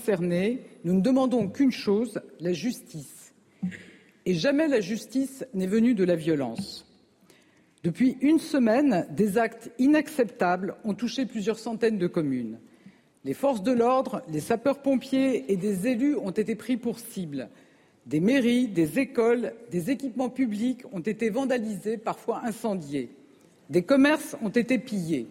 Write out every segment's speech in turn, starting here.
Concernés, nous ne demandons qu'une chose, la justice. Et jamais la justice n'est venue de la violence. Depuis une semaine, des actes inacceptables ont touché plusieurs centaines de communes. Les forces de l'ordre, les sapeurs-pompiers et des élus ont été pris pour cible. Des mairies, des écoles, des équipements publics ont été vandalisés, parfois incendiés. Des commerces ont été pillés.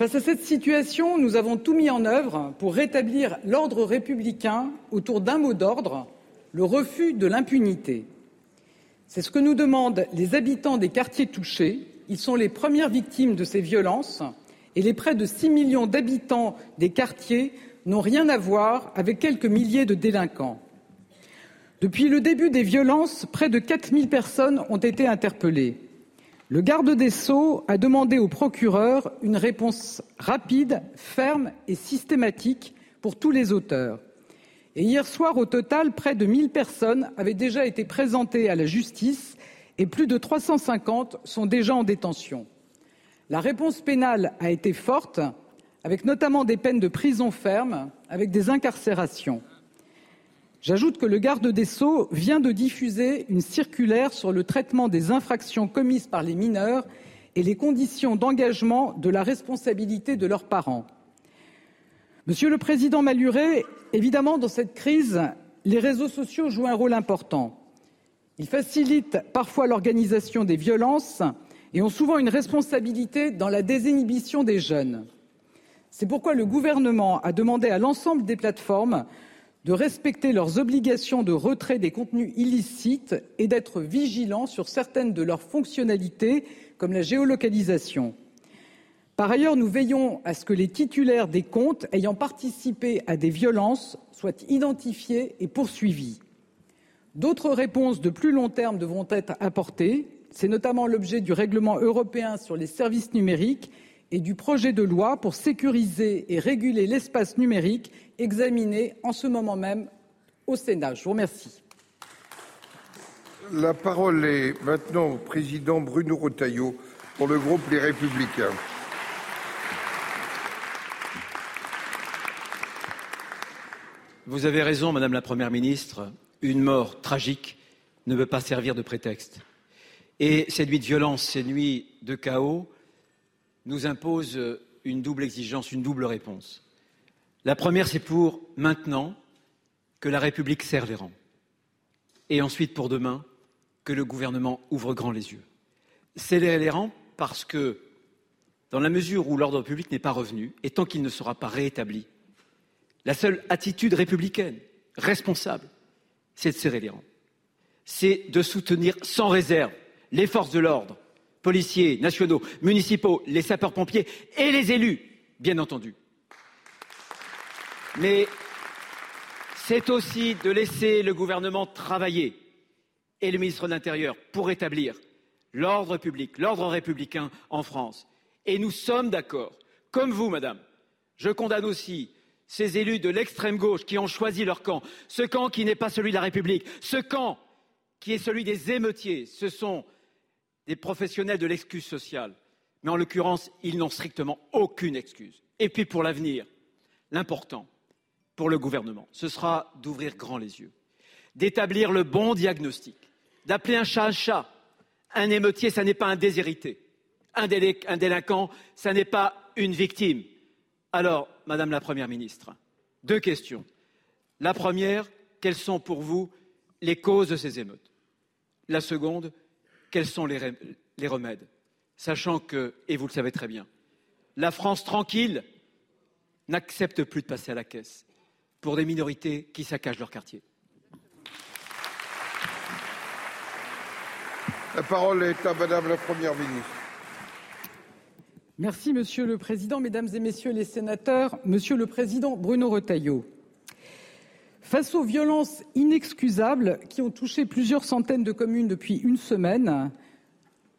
Face à cette situation, nous avons tout mis en œuvre pour rétablir l'ordre républicain autour d'un mot d'ordre le refus de l'impunité. C'est ce que nous demandent les habitants des quartiers touchés. Ils sont les premières victimes de ces violences et les près de 6 millions d'habitants des quartiers n'ont rien à voir avec quelques milliers de délinquants. Depuis le début des violences, près de 4 000 personnes ont été interpellées. Le garde des Sceaux a demandé au procureur une réponse rapide, ferme et systématique pour tous les auteurs. Et hier soir, au total, près de 1000 personnes avaient déjà été présentées à la justice et plus de 350 sont déjà en détention. La réponse pénale a été forte, avec notamment des peines de prison ferme, avec des incarcérations. J'ajoute que le garde des Sceaux vient de diffuser une circulaire sur le traitement des infractions commises par les mineurs et les conditions d'engagement de la responsabilité de leurs parents. Monsieur le président Maluret, évidemment, dans cette crise, les réseaux sociaux jouent un rôle important. Ils facilitent parfois l'organisation des violences et ont souvent une responsabilité dans la désinhibition des jeunes. C'est pourquoi le gouvernement a demandé à l'ensemble des plateformes de respecter leurs obligations de retrait des contenus illicites et d'être vigilants sur certaines de leurs fonctionnalités, comme la géolocalisation. Par ailleurs, nous veillons à ce que les titulaires des comptes ayant participé à des violences soient identifiés et poursuivis. D'autres réponses de plus long terme devront être apportées. C'est notamment l'objet du règlement européen sur les services numériques et du projet de loi pour sécuriser et réguler l'espace numérique examiné en ce moment même au Sénat. Je vous remercie. La parole est maintenant au président Bruno Retailleau pour le groupe Les Républicains. Vous avez raison, Madame la Première ministre, une mort tragique ne peut pas servir de prétexte. Et ces nuits de violence, ces nuits de chaos nous imposent une double exigence, une double réponse. La première, c'est pour maintenant que la République serre les rangs. Et ensuite, pour demain, que le gouvernement ouvre grand les yeux. Serrer les rangs parce que, dans la mesure où l'ordre public n'est pas revenu, et tant qu'il ne sera pas rétabli, la seule attitude républicaine, responsable, c'est de serrer les rangs. C'est de soutenir sans réserve les forces de l'ordre, policiers, nationaux, municipaux, les sapeurs-pompiers et les élus, bien entendu. Mais c'est aussi de laisser le gouvernement travailler et le ministre de l'Intérieur pour rétablir l'ordre public, l'ordre républicain en France. Et nous sommes d'accord, comme vous, madame. Je condamne aussi ces élus de l'extrême gauche qui ont choisi leur camp, ce camp qui n'est pas celui de la République, ce camp qui est celui des émeutiers. Ce sont des professionnels de l'excuse sociale. Mais en l'occurrence, ils n'ont strictement aucune excuse. Et puis pour l'avenir, l'important pour le gouvernement, ce sera d'ouvrir grand les yeux, d'établir le bon diagnostic, d'appeler un chat un chat. Un émeutier, ça n'est pas un déshérité. Un, un délinquant, ça n'est pas une victime. Alors, Madame la Première ministre, deux questions. La première, quelles sont pour vous les causes de ces émeutes? La seconde, quels sont les, les remèdes? Sachant que, et vous le savez très bien, la France tranquille n'accepte plus de passer à la caisse pour des minorités qui saccagent leur quartier. La parole est à Madame la Première ministre. Merci, Monsieur le Président, Mesdames et Messieurs les sénateurs, Monsieur le Président Bruno Retailleau. Face aux violences inexcusables qui ont touché plusieurs centaines de communes depuis une semaine,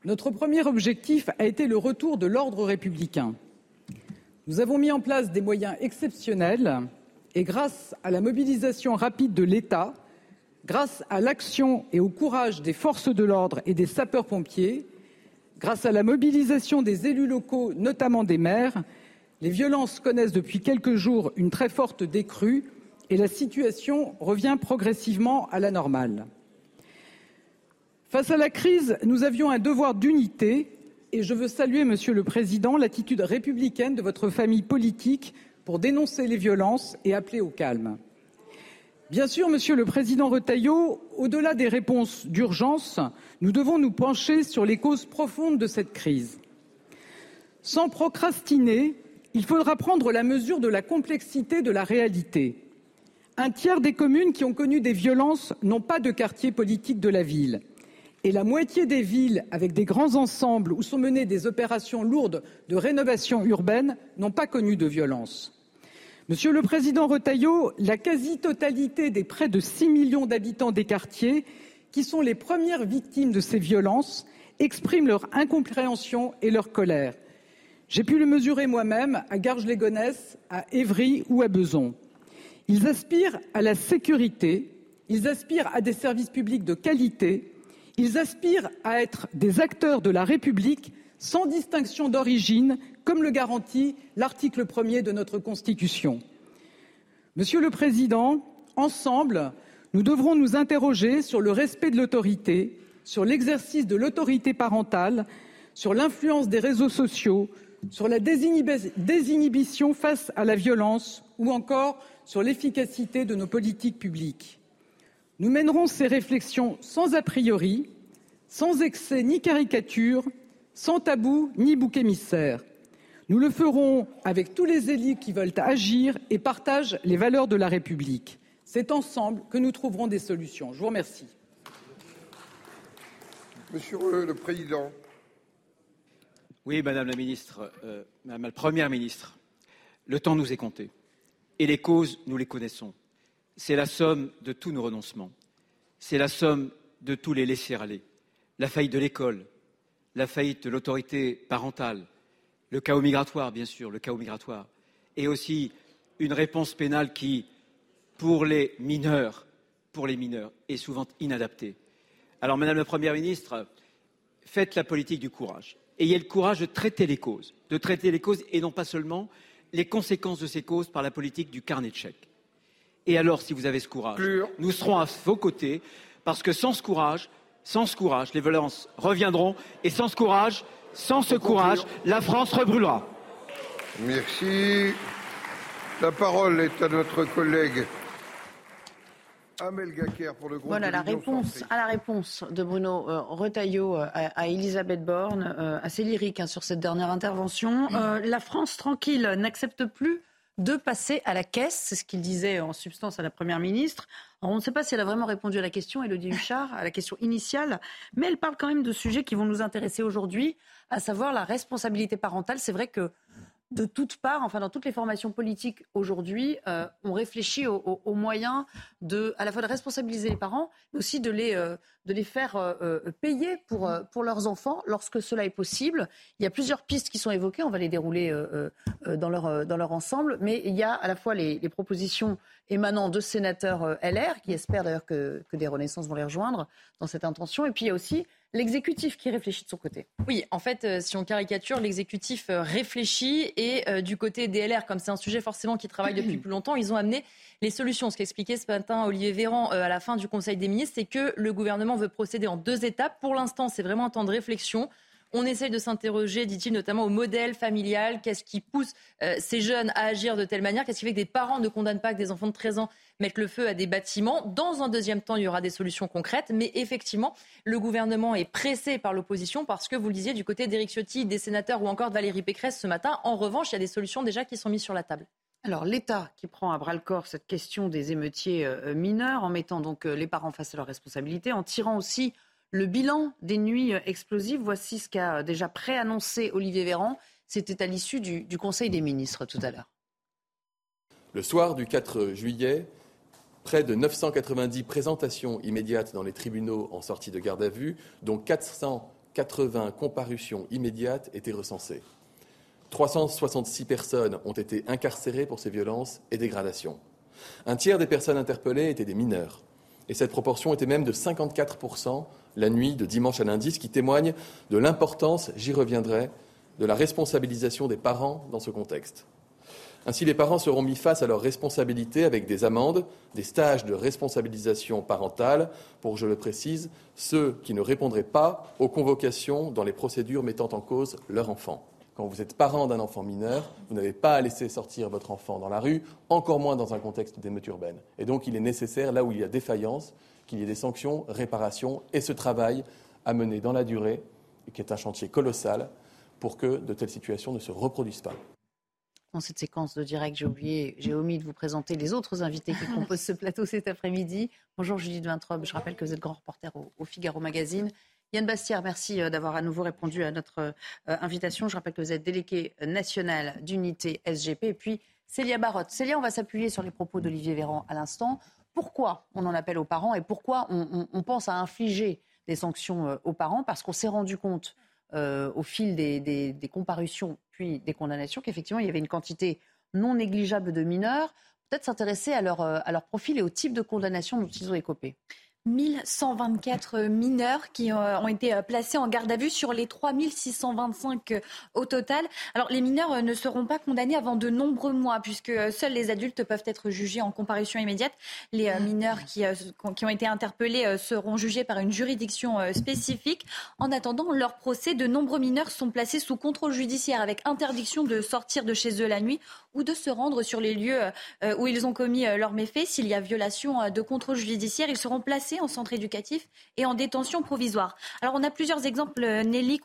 notre premier objectif a été le retour de l'ordre républicain. Nous avons mis en place des moyens exceptionnels et grâce à la mobilisation rapide de l'État, grâce à l'action et au courage des forces de l'ordre et des sapeurs-pompiers, grâce à la mobilisation des élus locaux, notamment des maires, les violences connaissent depuis quelques jours une très forte décrue et la situation revient progressivement à la normale. Face à la crise, nous avions un devoir d'unité et je veux saluer, Monsieur le Président, l'attitude républicaine de votre famille politique pour dénoncer les violences et appeler au calme. Bien sûr, Monsieur le Président Retailleau, au-delà des réponses d'urgence, nous devons nous pencher sur les causes profondes de cette crise. Sans procrastiner, il faudra prendre la mesure de la complexité de la réalité. Un tiers des communes qui ont connu des violences n'ont pas de quartier politique de la ville. Et la moitié des villes avec des grands ensembles où sont menées des opérations lourdes de rénovation urbaine n'ont pas connu de violence. Monsieur le Président Retailleau, la quasi-totalité des près de 6 millions d'habitants des quartiers qui sont les premières victimes de ces violences expriment leur incompréhension et leur colère. J'ai pu le mesurer moi-même à Garges-les-Gonesse, à Évry ou à Beson. Ils aspirent à la sécurité, ils aspirent à des services publics de qualité, ils aspirent à être des acteurs de la République sans distinction d'origine, comme le garantit l'article 1er de notre Constitution. Monsieur le Président, ensemble, nous devrons nous interroger sur le respect de l'autorité, sur l'exercice de l'autorité parentale, sur l'influence des réseaux sociaux, sur la désinhibition face à la violence ou encore sur l'efficacité de nos politiques publiques. Nous mènerons ces réflexions sans a priori, sans excès ni caricature, sans tabou ni bouc émissaire. Nous le ferons avec tous les élus qui veulent agir et partagent les valeurs de la République. C'est ensemble que nous trouverons des solutions. Je vous remercie. Monsieur le Président. Oui, Madame la Ministre, euh, Madame la Première Ministre, le temps nous est compté et les causes, nous les connaissons. C'est la somme de tous nos renoncements. C'est la somme de tous les laisser-aller. La faillite de l'école, la faillite de l'autorité parentale, le chaos migratoire, bien sûr, le chaos migratoire, et aussi une réponse pénale qui, pour les mineurs, pour les mineurs, est souvent inadaptée. Alors, Madame la Première ministre, faites la politique du courage. Ayez le courage de traiter les causes, de traiter les causes et non pas seulement les conséquences de ces causes par la politique du carnet de chèques. Et alors, si vous avez ce courage, nous serons à vos côtés, parce que sans ce courage, sans ce courage, les violences reviendront. Et sans ce courage, sans ce courage, la France rebrûlera. Merci. La parole est à notre collègue pour le groupe Voilà la réponse à la réponse de Bruno euh, Retailleau euh, à, Elisabeth Borne, euh, assez lyrique hein, sur cette dernière intervention. la France tranquille n'accepte plus de passer à la caisse. C'est ce qu'il disait en substance à la Première ministre. on ne sait pas si elle a vraiment répondu à la question, Elodie Huchard, à la question initiale, mais elle parle quand même de sujets qui vont nous intéresser aujourd'hui, à savoir la responsabilité parentale. C'est vrai que de toutes parts, enfin dans toutes les formations politiques aujourd'hui, euh, on réfléchit aux, moyens de, à la fois de responsabiliser les parents, mais aussi de les, euh, de les faire euh, payer pour, pour leurs enfants. Lorsque cela est possible. Il y a plusieurs pistes qui sont évoquées, on va les dérouler dans, leur, dans leur ensemble, mais il y a à la fois les, les propositions émanant de sénateurs LR, qui espèrent d'ailleurs que, que des renaissances vont les rejoindre dans cette intention, et puis il y a aussi l'exécutif qui réfléchit de son côté. Oui, en fait, euh, si on caricature, l'exécutif euh, réfléchit et euh, du côté DLR, comme c'est un sujet forcément qui travaille depuis plus longtemps, ils ont amené les solutions. Ce qu'expliquait ce matin Olivier Véran à la fin du Conseil des ministres, c'est que le gouvernement veut procéder en deux étapes. Pour l'instant, c'est vraiment un temps de réflexion. On essaye de s'interroger, dit-il, notamment au modèle familial. Qu'est-ce qui pousse ces jeunes à agir de telle manière? Qu'est-ce qui fait que des parents ne condamnent pas que des enfants de 13 ans mettre le feu à des bâtiments? Dans un deuxième temps, il y aura des solutions concrètes. Mais effectivement, le gouvernement est pressé par l'opposition parce que, vous le disiez, du côté d'Éric Ciotti, des sénateurs ou encore de Valérie Pécresse ce matin, en revanche, il y a des solutions déjà qui sont mises sur la table. Alors l'État qui prend à bras le corps cette question des émeutiers euh, mineurs en mettant donc euh, les parents face à leurs responsabilités, en tirant aussi le bilan des nuits euh, explosives. Voici ce qu'a déjà préannoncé Olivier Véran C'était à l'issue du, du Conseil des ministres tout à l'heure. Le soir du 4 juillet, près de 990 présentations immédiates dans les tribunaux en sortie de garde à vue, dont 480 comparutions immédiates étaient recensées. 366 personnes ont été incarcérées pour ces violences et dégradations. Un tiers des personnes interpellées étaient des mineurs. Et cette proportion était même de 54% la nuit de dimanche à lundi, ce qui témoigne de l'importance, j'y reviendrai, de la responsabilisation des parents dans ce contexte. Ainsi, les parents seront mis face à leurs responsabilités avec des amendes, des stages de responsabilisation parentale pour, je le précise, ceux qui ne répondraient pas aux convocations dans les procédures mettant en cause leur enfant. Quand vous êtes parent d'un enfant mineur, vous n'avez pas à laisser sortir votre enfant dans la rue, encore moins dans un contexte d'émeute urbaine. Et donc, il est nécessaire, là où il y a défaillance, qu'il y ait des sanctions, réparations et ce travail à mener dans la durée, qui est un chantier colossal, pour que de telles situations ne se reproduisent pas. Dans cette séquence de direct, j'ai oublié, j'ai omis de vous présenter les autres invités qui composent ce plateau cet après-midi. Bonjour Judith Vintrobe, je rappelle que vous êtes grand reporter au, Figaro Magazine. Yann Bastière, merci euh, d'avoir à nouveau répondu à notre euh, invitation. Je rappelle que vous êtes délégué national d'unité SGP. Et puis Célia Barotte. Célia, on va s'appuyer sur les propos d'Olivier Véran à l'instant. Pourquoi on en appelle aux parents et pourquoi on, pense à infliger des sanctions euh, aux parents Parce qu'on s'est rendu compte au fil des comparutions des condamnations qu'effectivement, il y avait une quantité non négligeable de mineurs. Peut-être s'intéresser à leur, euh, à leur profil et au type de condamnation dont ils ont écopé. 1124 mineurs qui euh, ont été euh, placés en garde à vue sur les 3625 euh, au total. Alors les mineurs ne seront pas condamnés avant de nombreux mois puisque seuls les adultes peuvent être jugés en comparution immédiate. Les mineurs qui, qui ont été interpellés seront jugés par une juridiction spécifique. En attendant leur procès, de nombreux mineurs sont placés sous contrôle judiciaire avec interdiction de sortir de chez eux la nuit ou de se rendre sur les lieux où ils ont commis leurs méfaits. S'il y a violation de contrôle judiciaire, ils seront placés en centre éducatif et en détention provisoire. Alors on a plusieurs exemples, euh, Nelly,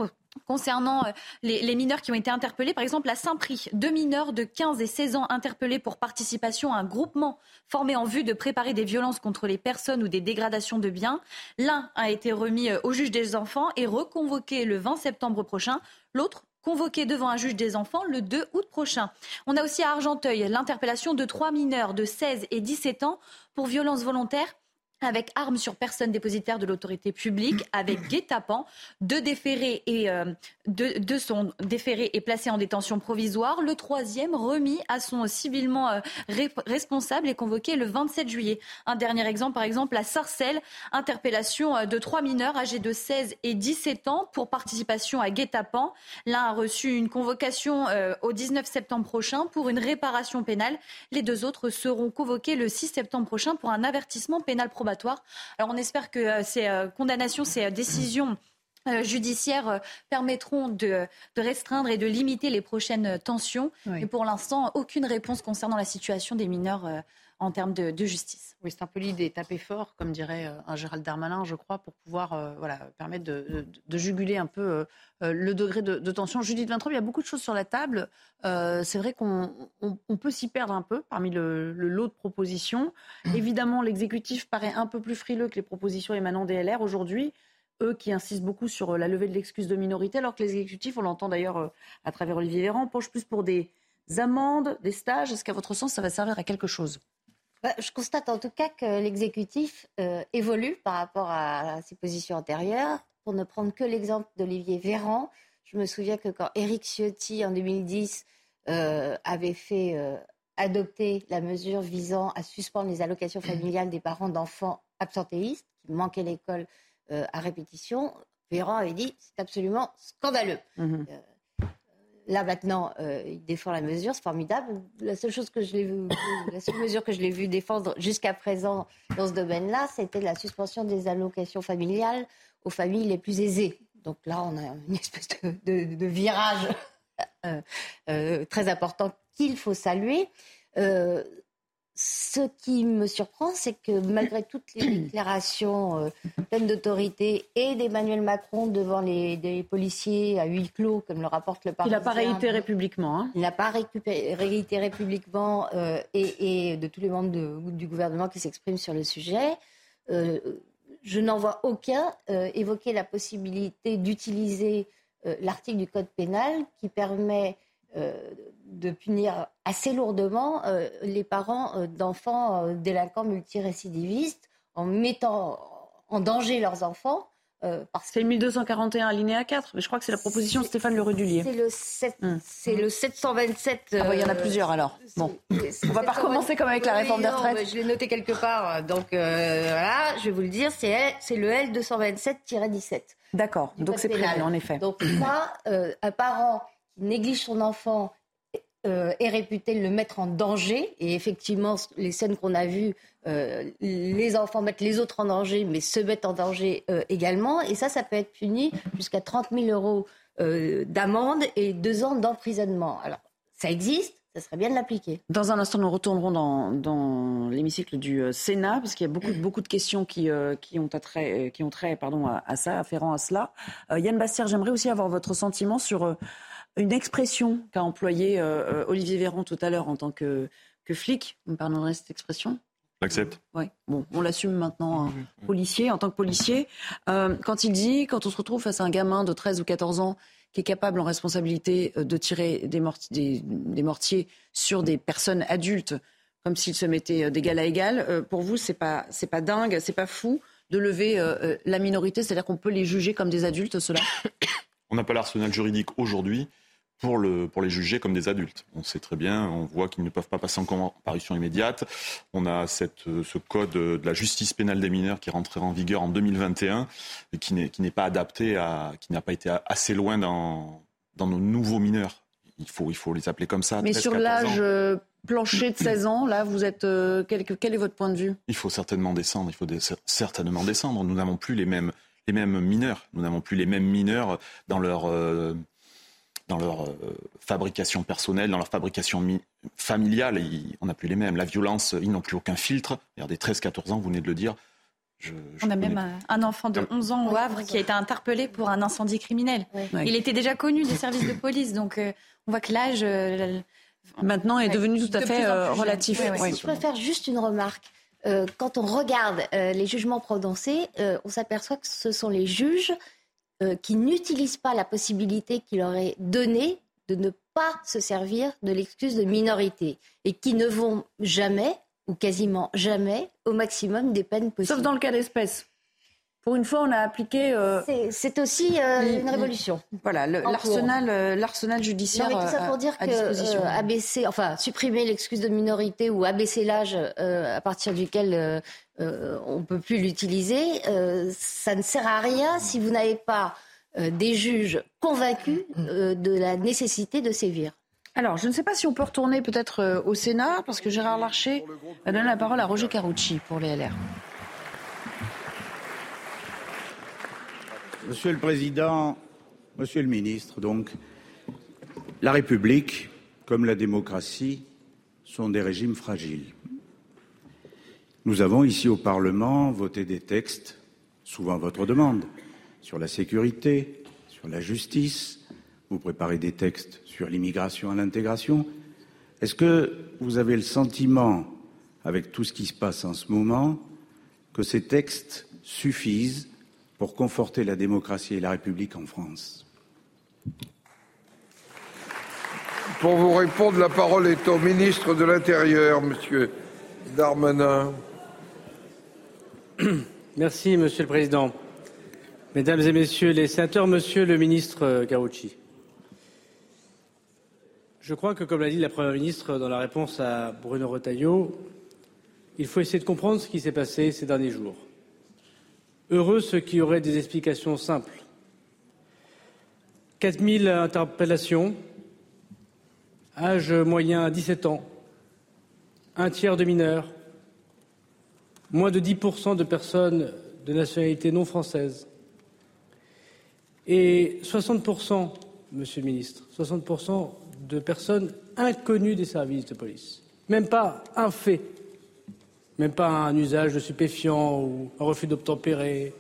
concernant euh, les, mineurs qui ont été interpellés. Par exemple, à Saint-Prix, deux mineurs de 15 et 16 ans interpellés pour participation à un groupement formé en vue de préparer des violences contre les personnes ou des dégradations de biens. L'un a été remis euh, au juge des enfants et reconvoqué le 20 septembre prochain. L'autre convoqué devant un juge des enfants le 2 août prochain. On a aussi à Argenteuil l'interpellation de trois mineurs de 16 et 17 ans pour violences volontaires avec armes sur personne dépositaire de l'autorité publique, avec guet-apens, deux déférés et euh, deux, sont déférés et placés en détention provisoire. Le troisième remis à son civilement euh, responsable et convoqué le 27 juillet. Un dernier exemple, par exemple, à Sarcelles, interpellation euh, de trois mineurs âgés de 16 et 17 ans pour participation à guet-apens. L'un a reçu une convocation au 19 septembre prochain pour une réparation pénale. Les deux autres seront convoqués le 6 septembre prochain pour un avertissement pénal Alors on espère que euh, ces euh, condamnations, ces euh, décisions judiciaires permettront de, restreindre et de limiter les prochaines tensions. Et pour l'instant, aucune réponse concernant la situation des mineurs en termes de, justice. Oui, c'est un peu l'idée, taper fort, comme dirait euh, un Gérald Darmanin, je crois, pour pouvoir euh, voilà, permettre de, juguler un peu euh, le degré de, tension. Judith Vintrop, il y a beaucoup de choses sur la table. c'est vrai qu'on peut s'y perdre un peu parmi le, lot de propositions. Évidemment, l'exécutif paraît un peu plus frileux que les propositions émanant des LR aujourd'hui eux qui insistent beaucoup sur la levée de l'excuse de minorité, alors que l'exécutif, on l'entend d'ailleurs à travers Olivier Véran, penche plus pour des amendes, des stages. Est-ce qu'à votre sens, ça va servir à quelque chose? Bah, je constate en tout cas que l'exécutif euh, évolue par rapport à, ses positions antérieures. Pour ne prendre que l'exemple d'Olivier Véran, je me souviens que quand Éric Ciotti, en 2010, euh, avait fait euh, adopter la mesure visant à suspendre les allocations familiales des parents d'enfants absentéistes qui manquaient l'école à répétition, Véran avait dit c'est absolument scandaleux. Mmh Là maintenant, euh, il défend la mesure, c'est formidable. Vu, la seule mesure que je l'ai vu défendre jusqu'à présent dans ce domaine-là, c'était la suspension des allocations familiales aux familles les plus aisées. Donc là, on a une espèce de, virage euh, euh, très important qu'il faut saluer. Ce qui me surprend, c'est que malgré toutes les déclarations euh, pleines d'autorité et d'Emmanuel Macron devant les, policiers à huis clos, comme le rapporte le Parlement. Il n'a pas réitéré publiquement. Hein. Il n'a pas réitéré publiquement euh, et, de tous les membres du gouvernement qui s'expriment sur le sujet. Euh, je n'en vois aucun évoquer la possibilité d'utiliser l'article du Code pénal qui permet de punir assez lourdement les parents d'enfants délinquants multirécidivistes en mettant en danger leurs enfants euh, c'est le 1241 alinéa 4, mais je crois que c'est la proposition de Stéphane Le Rudulier. C'est le, 7, hum. le 727. Ah bah, il y en a euh, plusieurs alors. Bon, on va pas recommencer comme avec la réforme des retraites. je l'ai noté quelque part, donc euh, voilà, je vais vous le dire, c'est le L227-17. D'accord, donc c'est prévu en effet. Donc ça, un parent qui néglige son enfant euh, est réputé le mettre en danger. Et effectivement, les scènes qu'on a vues, euh, les enfants mettent les autres en danger, mais se mettent en danger euh, également. Et ça, ça peut être puni jusqu'à 30 000 euros d'amende et deux ans d'emprisonnement. Alors, ça existe. Ça serait bien de l'appliquer. Dans un instant, nous retournerons dans, l'hémicycle du Sénat, parce qu'il y a beaucoup, beaucoup de questions qui, qui ont trait, qui ont trait pardon, à, à ça, afférent à cela. Yann Bastière, j'aimerais aussi avoir votre sentiment sur une expression qu'a employée euh, euh, Olivier Véran tout à l'heure en tant que, que flic. Vous me pardonnerez cette expression? J'accepte. Oui, bon, on l'assume maintenant, policier, en tant que policier. Euh, quand il dit, quand on se retrouve face à un gamin de 13 ou 14 ans qui est capable en responsabilité de tirer des, mortiers, des, mortiers sur des personnes adultes, comme s'il se mettait d'égal à égal, pour vous, c'est pas, c'est pas dingue, c'est pas fou de lever la minorité, c'est-à-dire qu'on peut les juger comme des adultes, cela? On n'a pas l'arsenal juridique aujourd'hui pour, le, pour les juger comme des adultes. On sait très bien, on voit qu'ils ne peuvent pas passer en comparution immédiate. On a cette, ce code de la justice pénale des mineurs qui rentrera en vigueur en 2021 et qui n'est pas adapté, à, qui n'a pas été assez loin dans, dans nos nouveaux mineurs. Il faut, il faut les appeler comme ça. Mais sur l'âge euh, plancher de 16 ans, là, vous êtes, euh, quel, quel, est votre point de vue? Il faut certainement descendre. Il faut certainement descendre. Nous n'avons plus les mêmes, les mêmes mineurs. Nous n'avons plus les mêmes mineurs dans leur euh, dans leur euh, fabrication personnelle, dans leur fabrication familiale. on n'a plus les mêmes. La violence, ils n'ont plus aucun filtre. Regardez, 13-14 ans, vous venez de le dire. on a même un enfant de 11 ans au Havre qui a été interpellé pour un incendie criminel. Il était déjà connu des services de police, donc euh, on voit que l'âge euh, maintenant est devenu tout à fait relatif. Si je peux faire juste une remarque. quand on regarde les jugements prononcés, on s'aperçoit que ce sont les juges euh, qui n'utilisent pas la possibilité qui leur est donnée de ne pas se servir de l'excuse de minorité et qui ne vont jamais ou quasiment jamais au maximum des peines possibles. Sauf dans le cas d'espèce. Pour une fois, on a appliqué. Euh, c'est aussi euh, une révolution. Voilà, l'arsenal, l'arsenal judiciaire. Non, mais tout ça pour dire que abaisser, enfin, supprimer l'excuse de minorité ou abaisser l'âge à partir duquel euh, on ne peut plus l'utiliser. Euh, ça ne sert à rien si vous n'avez pas euh, des juges convaincus de la nécessité de sévir. Alors, je ne sais pas si on peut retourner peut-être au Sénat, parce que Gérard Larcher va donner la parole à Roger Carucci pour les LR. Monsieur le Président, Monsieur le Ministre, la République, comme la démocratie, sont des régimes fragiles. Nous avons ici au Parlement voté des textes, souvent à votre demande, sur la sécurité, sur la justice. Vous préparez des textes sur l'immigration et l'intégration. Est-ce que vous avez le sentiment, avec tout ce qui se passe en ce moment, que ces textes suffisent pour conforter la démocratie et la République en France Pour vous répondre, la parole est au ministre de l'Intérieur, Monsieur Darmanin. Merci, Monsieur le Président. Mesdames et Messieurs les sénateurs, Monsieur le ministre Carucci, je crois que, comme l'a dit la Première ministre dans la réponse à Bruno Retailleau, il faut essayer de comprendre ce qui s'est passé ces derniers jours. Heureux ceux qui auraient des explications simples. 4000 interpellations, âge moyen à 17 ans, un tiers de mineurs, moins de 10% de personnes de nationalité non française. Et 60%, Monsieur le Ministre, 60% de personnes inconnues des services de police. Même pas un fait, même pas un usage de stupéfiants ou un refus d'obtempérer.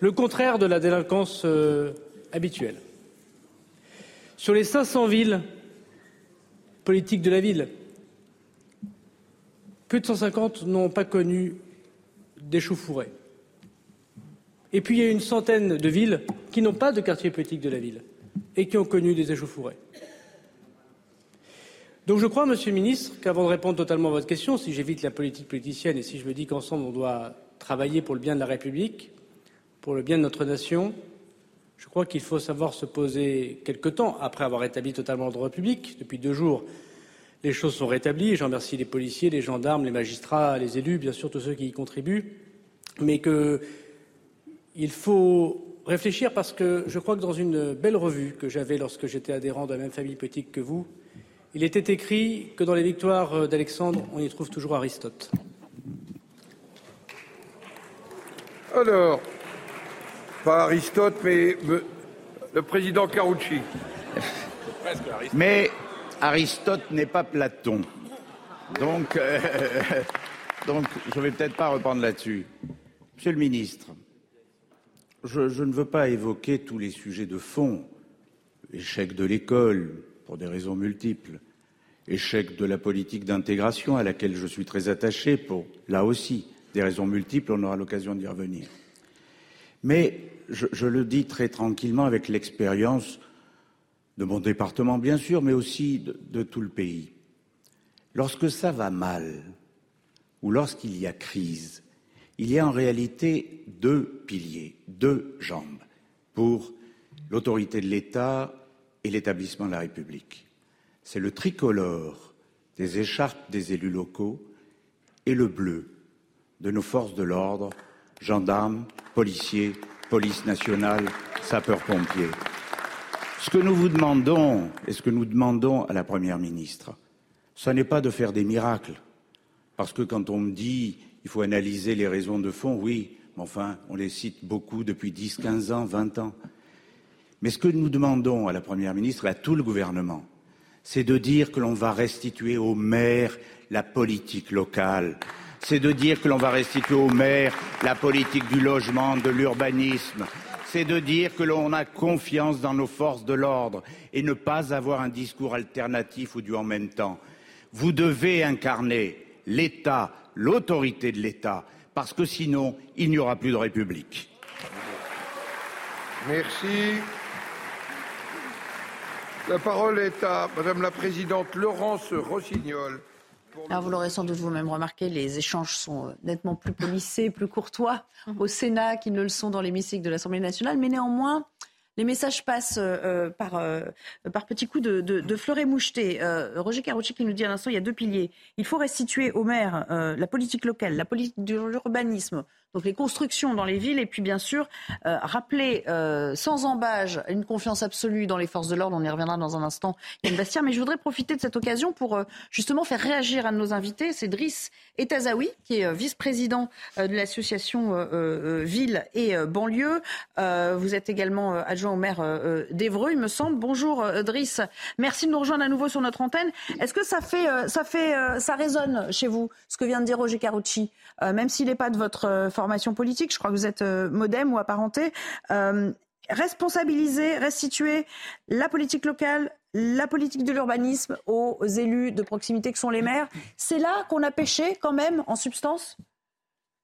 Le contraire de la délinquance euh, habituelle. Sur les 500 villes politiques de la ville, plus de 150 n'ont pas connu d'échauffourée. Et puis il y a une centaine de villes qui n'ont pas de quartier politique de la ville. et qui ont connu des échauffourées. Donc je crois, Monsieur le ministre, qu'avant de répondre totalement à votre question, si j'évite la politique politicienne et si je me dis qu'ensemble on doit travailler pour le bien de la République, pour le bien de notre nation, je crois qu'il faut savoir se poser quelque temps après avoir établi totalement l'ordre public. Depuis deux jours, les choses sont rétablies. Je remercie les policiers, les gendarmes, les magistrats, les élus, bien sûr tous ceux qui y contribuent, mais qu'il faut réfléchir parce que je crois que dans une belle revue que j'avais lorsque j'étais adhérent de la même famille politique que vous, il était écrit que dans les victoires euh, d'Alexandre, on y trouve toujours Aristote. Alors, pas Aristote, mais le président Carucci. Mais Aristote n'est pas Platon. Donc, euh, donc je ne vais peut-être pas reprendre là-dessus. Monsieur le ministre, je, je, ne veux pas évoquer tous les sujets de fond. Échec de l'école, pour des raisons multiples échec de la politique d'intégration à laquelle je suis très attaché pour, là aussi, des raisons multiples, on aura l'occasion d'y revenir. Mais je, le dis très tranquillement avec l'expérience de mon département, bien sûr, mais aussi de, de tout le pays. Lorsque ça va mal, ou lorsqu'il y a crise, il y a en réalité deux piliers, deux jambes pour l'autorité de l'État et l'établissement de la République c'est le tricolore des écharpes des élus locaux et le bleu de nos forces de l'ordre, gendarmes, policiers, police nationale, sapeurs-pompiers. Ce que nous vous demandons et ce que nous demandons à la Première ministre, ce n'est pas de faire des miracles. Parce que quand on me dit il faut analyser les raisons de fond, oui, mais enfin, on les cite beaucoup depuis 10, 15 ans, 20 ans. Mais ce que nous demandons à la Première ministre et à tout le gouvernement, c'est de dire que l'on va restituer aux maires la politique locale. C'est de dire que l'on va restituer aux maires la politique du logement, de l'urbanisme. C'est de dire que l'on a confiance dans nos forces de l'ordre et ne pas avoir un discours alternatif ou du en même temps. Vous devez incarner l'État, l'autorité de l'État, parce que sinon, il n'y aura plus de République. Merci. La parole est à Madame la Présidente Laurence Rossignol. Alors vous l'aurez sans doute vous-même remarqué, les échanges sont euh, nettement plus polissés, plus courtois mhm. au Sénat qu'ils ne le sont dans l'hémicycle de l'Assemblée nationale. Mais néanmoins, les messages passent euh, euh, par, par petits coups de, de, fleuret moucheté. Roger Carucci qui nous dit à l'instant, il y a deux piliers. Il faut restituer aux maires la politique locale, la politique de l'urbanisme, donc les constructions dans les villes, et puis bien sûr euh, rappeler euh, sans embâge une confiance absolue dans les forces de l'ordre. On y reviendra dans un instant, Yann Bastien. Mais je voudrais profiter de cette occasion pour euh, justement faire réagir à nos invités. C'est Driss Etazaoui, qui est vice-président de l'association Ville et Banlieue. vous êtes également adjoint au maire d'Evreux, il me semble. Bonjour Driss, merci de nous rejoindre à nouveau sur notre antenne. Est-ce que ça fait, ça fait, ça résonne chez vous, ce que vient de dire Roger Carucci, même s'il n'est pas de votre formation politique, je crois que vous êtes euh, modem ou apparenté, euh, responsabiliser, restituer la politique locale, la politique de l'urbanisme aux élus de proximité que sont les maires. C'est là qu'on a pêché quand même en substance?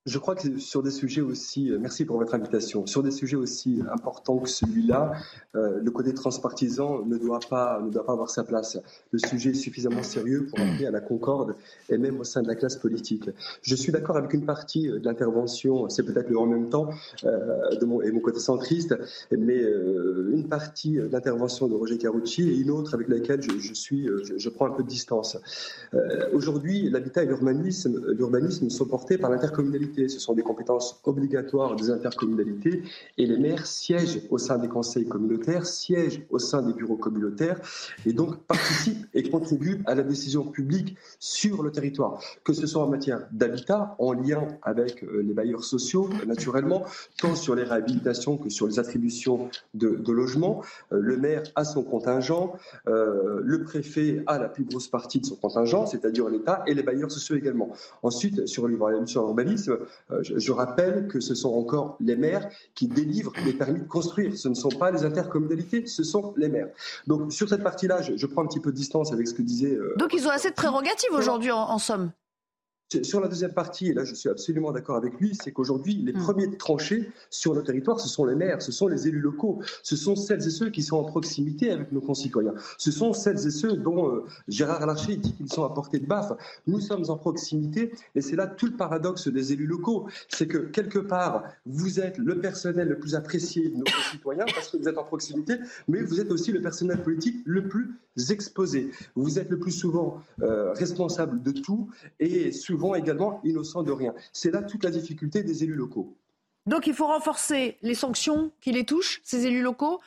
Je crois que sur des sujets aussi, euh, merci pour votre invitation, sur des sujets aussi importants que celui-là, euh, le côté transpartisan ne doit pas ne doit pas avoir sa place. Le sujet est suffisamment sérieux pour appeler à la concorde et même au sein de la classe politique. Je suis d'accord avec une partie de l'intervention, c'est peut-être le en même temps euh, de mon et mon côté centriste, mais une partie de l'intervention de Roger Carucci et une autre avec laquelle je, suis, je, prends un peu de distance. Aujourd'hui, l'habitat et l'urbanisme sont portés par l'intercommunalité ce sont des compétences obligatoires des intercommunalités et les maires siègent au sein des conseils communautaires, siègent au sein des bureaux communautaires et donc participent et contribuent à la décision publique sur le territoire, que ce soit en matière d'habitat, en lien avec euh, les bailleurs sociaux, naturellement, tant sur les réhabilitations que sur les attributions de, logements. Euh, le maire a son contingent, euh, le préfet a la plus grosse partie de son contingent, c'est-à-dire l'État, et les bailleurs sociaux également. Ensuite, sur l'urbanisme, euh, je, rappelle que ce sont encore les maires qui délivrent les permis de construire. Ce ne sont pas les intercommunalités, ce sont les maires. Donc sur cette partie-là, je, prends un petit peu de distance avec ce que disait. Euh, Donc ils ont assez de prérogatives aujourd'hui, en, somme Sur la deuxième partie, et là je suis absolument d'accord avec lui, c'est qu'aujourd'hui, les Hmm. premiers tranchés sur nos territoires, ce sont les maires, ce sont les élus locaux, ce sont celles et ceux qui sont en proximité avec nos concitoyens. Ce sont celles et ceux dont euh, Gérard Larcher dit qu'ils sont à portée de baffe. Nous sommes en proximité et c'est là tout le paradoxe des élus locaux. C'est que quelque part, vous êtes le personnel le plus apprécié de nos concitoyens parce que vous êtes en proximité, mais vous êtes aussi le personnel politique le plus exposé. Vous êtes le plus souvent euh, responsable de tout et souvent également innocent de rien. C'est là toute la difficulté des élus locaux. Donc il faut renforcer les sanctions qui les touchent, ces élus locaux.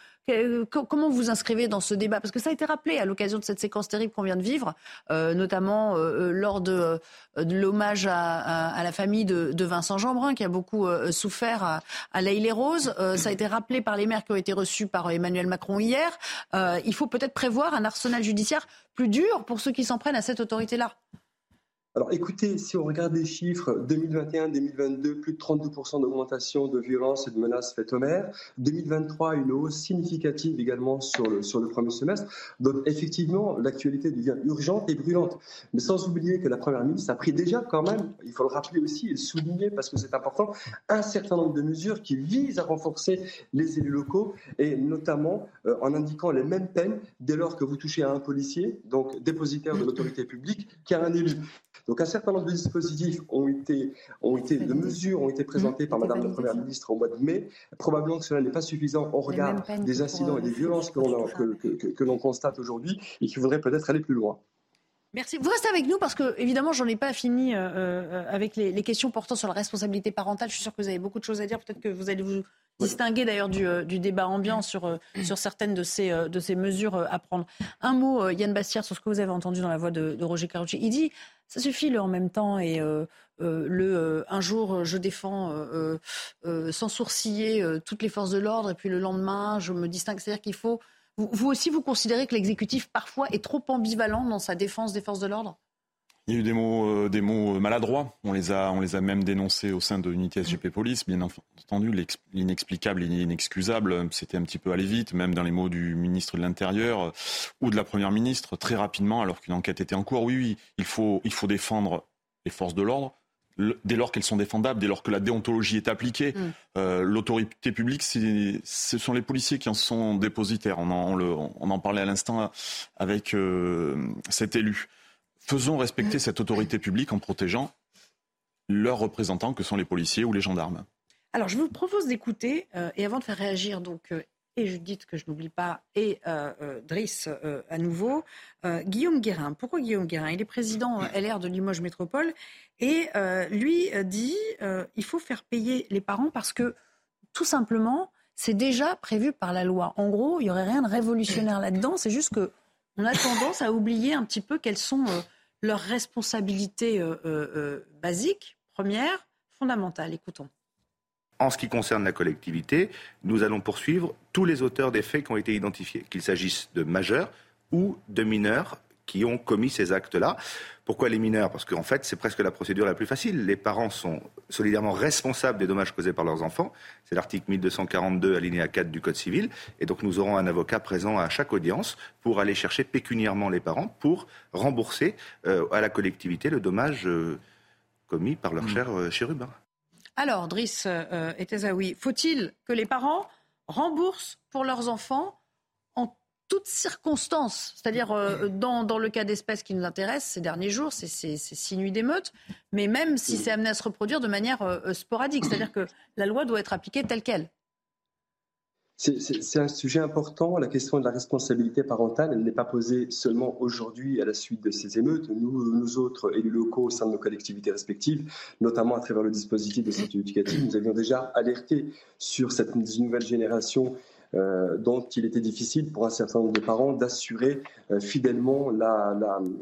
Co- Comment vous inscrivez dans ce débat? Parce que ça a été rappelé à l'occasion de cette séquence terrible qu'on vient de vivre, euh, notamment euh, lors de, euh, l'hommage à, la famille de, Vincent Jeanbrun, qui a beaucoup euh, souffert à, à et Rose. Euh, ça a été rappelé par les maires qui ont été reçus par Emmanuel Macron hier. Euh, il faut peut-être prévoir un arsenal judiciaire plus dur pour ceux qui s'en prennent à cette autorité-là. Alors écoutez, si on regarde les chiffres 2021-2022, plus de 32% d'augmentation de violences et de menaces faites aux maires. 2023, une hausse significative également sur le, premier semestre. Donc effectivement, l'actualité devient urgente et brûlante. Mais sans oublier que la Première ministre a pris déjà quand même, il faut le rappeler aussi et le souligner parce que c'est important, un certain nombre de mesures qui visent à renforcer les élus locaux et notamment euh, en indiquant les mêmes peines dès lors que vous touchez à un policier, donc dépositaire de l'autorité publique, qu'à un élu. Donc un certain nombre de dispositifs ont été, ont été de mesures ont été présentées par Madame la Première ministre au mois de mai. Probablement que cela n'est pas suffisant au regard des incidents euh, et des le violences que l'on que, que- que- que l'on constate aujourd'hui et qu'il faudrait peut-être aller plus loin. Merci. Vous restez avec nous parce que, évidemment, j'en ai pas fini euh, euh, avec les, les questions portant sur la responsabilité parentale. Je suis sûre que vous avez beaucoup de choses à dire. Peut-être que vous allez vous distinguer d'ailleurs du, euh, du débat ambiant sur, sur certaines de ces, de ces mesures à prendre. Un mot, Yann Bastière, sur ce que vous avez entendu dans la voix de, de Roger Carucci. Il dit ça suffit le en même temps et euh, euh, le euh, un jour je défends sans sourciller toutes les forces de l'ordre et puis le lendemain je me distingue. C'est-à-dire qu'il faut. Vous, vous aussi, vous considérez que l'exécutif parfois est trop ambivalent dans sa défense des forces de l'ordre? Il y a eu des mots, euh, des mots maladroits. On les a, on les a même dénoncés au sein de l'unité SGP Police. Bien entendu, l'inexplicable et l'inexcusable, c'était un petit peu aller vite, même dans les mots du ministre de l'Intérieur euh, ou de la Première ministre, très rapidement, alors qu'une enquête était en cours. Oui, oui, il faut, il faut défendre les forces de l'ordre. Le- Dès lors qu'elles sont défendables, dès lors que la déontologie est appliquée, Mm. Euh, l'autorité publique, ce sont les policiers qui en sont dépositaires. On en, on le- on en parlait à l'instant avec euh, cet élu. Faisons respecter cette autorité publique en protégeant leurs représentants que sont les policiers ou les gendarmes. Alors, je vous propose d'écouter, euh, et avant de faire réagir donc et Judith, que je n'oublie pas, et euh, euh, Driss euh, à nouveau, Guillaume Guérin. Pourquoi Guillaume Guérin? Il est président LR de Limoges Métropole, et lui dit il faut faire payer les parents parce que, tout simplement, c'est déjà prévu par la loi. En gros, il n'y aurait rien de révolutionnaire là-dedans, c'est juste que on a tendance à oublier un petit peu quelles sont leurs responsabilités basiques, premières, fondamentales. Écoutons. En ce qui concerne la collectivité, nous allons poursuivre tous les auteurs des faits qui ont été identifiés, qu'il s'agisse de majeurs ou de mineurs qui ont commis ces actes-là. Pourquoi les mineurs? Parce qu'en fait, c'est presque la procédure la plus facile. Les parents sont solidairement responsables des dommages causés par leurs enfants. C'est l'article 1242, alinéa 4 du Code civil. Et donc, nous aurons un avocat présent à chaque audience pour aller chercher pécuniairement les parents pour rembourser euh, à la collectivité le dommage euh, commis par leur cher euh, chérubin. Alors, Driss euh, et Tezaoui, faut-il que les parents remboursent pour leurs enfants en toutes circonstances? C'est-à-dire, euh, dans, le cas d'espèces qui nous intéresse ces derniers jours, ces six nuits d'émeute, mais même si c'est amené à se reproduire de manière euh, sporadique, c'est-à-dire que la loi doit être appliquée telle qu'elle. C'est- un sujet important. La question de la responsabilité parentale, elle n'est pas posée seulement aujourd'hui à la suite de ces émeutes. Nous, nous autres élus locaux au sein de nos collectivités respectives, notamment à travers le dispositif de santé éducative, nous avions déjà alerté sur cette nouvelle génération dont il était difficile pour un certain nombre de parents d'assurer euh, fidèlement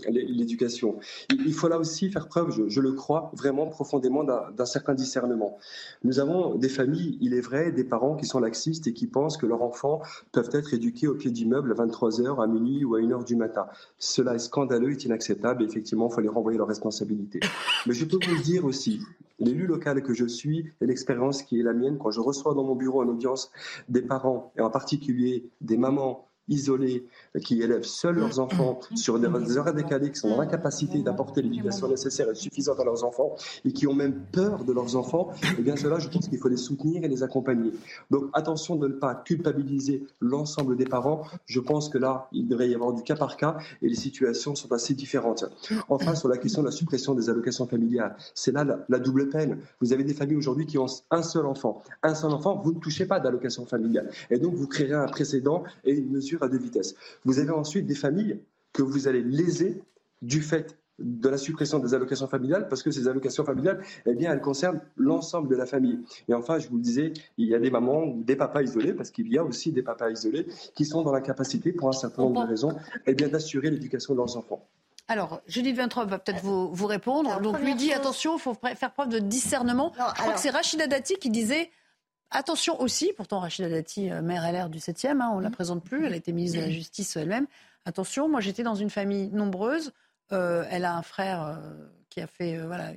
l'éducation. Il, faut là aussi faire preuve, je, le crois, vraiment profondément d'un d'un certain discernement. Nous avons des familles, il est vrai, des parents qui sont laxistes et qui pensent que leurs enfants peuvent être éduqués au pied d'immeuble à 23h, à minuit ou à 1h du matin. Cela est scandaleux, est inacceptable et effectivement, il faut les renvoyer leurs responsabilités. Mais je peux vous le dire aussi, l'élu local que je suis et l'expérience qui est la mienne, quand je reçois dans mon bureau en audience des parents, et en particulier des mamans isolés qui élèvent seuls leurs enfants sur des heures décalées, qui sont dans l'incapacité d'apporter l'éducation nécessaire et suffisante à leurs enfants et qui ont même peur de leurs enfants, eh bien cela, je pense qu'il faut les soutenir et les accompagner. Donc attention de ne pas culpabiliser l'ensemble des parents. Je pense que là, il devrait y avoir du cas par cas et les situations sont assez différentes. Enfin, sur la question de la suppression des allocations familiales, c'est là la, la double peine. Vous avez des familles aujourd'hui qui ont un seul enfant. Un seul enfant, vous ne touchez pas d'allocation familiale. Et donc, vous créerez un précédent et une mesure à deux vitesses. Vous avez ensuite des familles que vous allez léser du fait de la suppression des allocations familiales parce que ces allocations familiales, eh bien, elles concernent l'ensemble de la famille. Et enfin, je vous le disais, il y a des mamans ou des papas isolés parce qu'il y a aussi des papas isolés qui sont dans la capacité, pour un certain nombre de raisons, eh bien, d'assurer l'éducation de leurs enfants. Alors, Judith Vintrop va peut-être vous, vous, répondre. Alors, Donc, lui dit chose... attention, il faut faire preuve de discernement. Non, je crois alors... que c'est Rachida Dati qui disait attention aussi, pourtant Rachida Dati, euh, maire LR du 7e, hein, on ne la présente plus, elle a été ministre de la Justice elle-même. Attention, moi j'étais dans une famille nombreuse. Euh, elle a un frère euh, qui a fait, euh, voilà,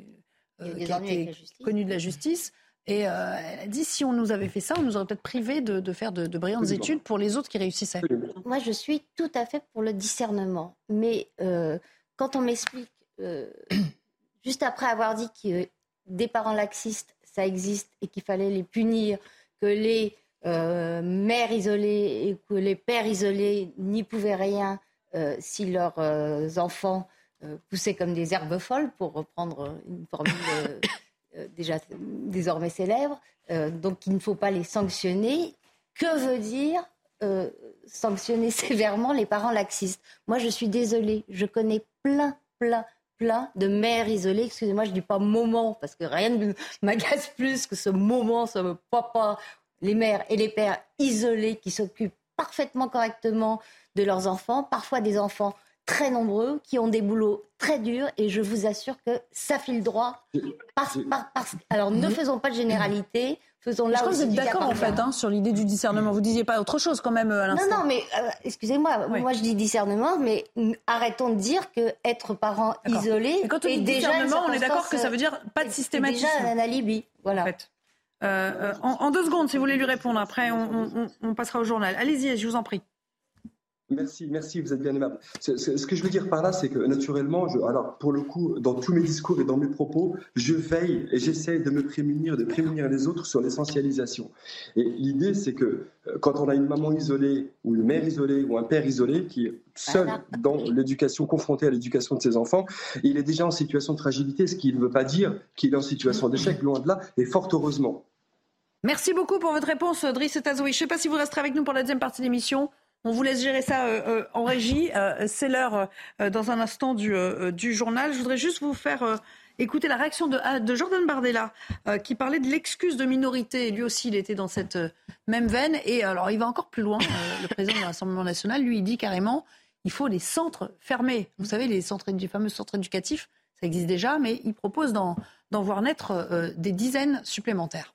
qui a été connu de la justice. Et elle a dit si on nous avait fait ça, on nous aurait peut-être privé de, de, faire de, de brillantes Absolument. études pour les autres qui réussissaient. Moi, je suis tout à fait pour le discernement. Mais quand on m'explique, juste après avoir dit que des parents laxistes, ça existe et qu'il fallait les punir, que les euh, mères isolées et que les pères isolés n'y pouvaient rien euh, si leurs euh, enfants poussaient comme des herbes folles, pour reprendre une formule déjà désormais célèbre. donc il ne faut pas les sanctionner. Que veut dire sanctionner sévèrement les parents laxistes? Moi, je suis désolée, je connais plein, plein, plein de mères isolées. Excusez-moi, je dis pas moment, parce que rien ne m'agace plus que ce moment, ce papa, les mères et les pères isolés qui s'occupent parfaitement correctement de leurs enfants, parfois des enfants très nombreux, qui ont des boulots très durs, et je vous assure que ça file droit. Parce, par, parce, alors ne faisons pas de généralité, faisons là je aussi que vous êtes d'accord en fait hein, sur l'idée du discernement. Vous disiez pas autre chose quand même à l'instant. Non, non, mais euh, excusez-moi, oui. moi je dis discernement, mais arrêtons de dire que être parent isolé. Et quand on dit discernement, on est d'accord que ça veut dire pas de systématisme. Déjà un alibi, voilà. En fait. Euh, en, en, deux secondes, si vous voulez lui répondre, après on, on, on passera au journal. Allez-y, je vous en prie. Merci, merci, vous êtes bien aimable. Ce que je veux dire par là, c'est que naturellement, je, alors pour le coup, dans tous mes discours et dans mes propos, je veille et j'essaie de me prémunir, de prémunir les autres sur l'essentialisation. Et l'idée, c'est que quand on a une maman isolée ou une mère isolée ou un père isolé qui est seul dans l'éducation, confronté à l'éducation de ses enfants, il est déjà en situation de fragilité, ce qui ne veut pas dire qu'il est en situation d'échec, loin de là, et fort heureusement. Merci beaucoup pour votre réponse, Driss Tazoui. Je ne sais pas si vous resterez avec nous pour la deuxième partie de l'émission. On vous laisse gérer ça euh, euh, en régie. Euh, c'est l'heure dans un instant du, journal. Je voudrais juste vous faire écouter la réaction de, de Jordan Bardella qui parlait de l'excuse de minorité. Lui aussi, il était dans cette même veine. Et alors, il va encore plus loin. le président de l'Assemblée nationale, lui, il dit carrément il faut les centres fermés. Vous savez, les, centres, les fameux centres éducatifs, ça existe déjà, mais il propose d'en voir naître des dizaines supplémentaires.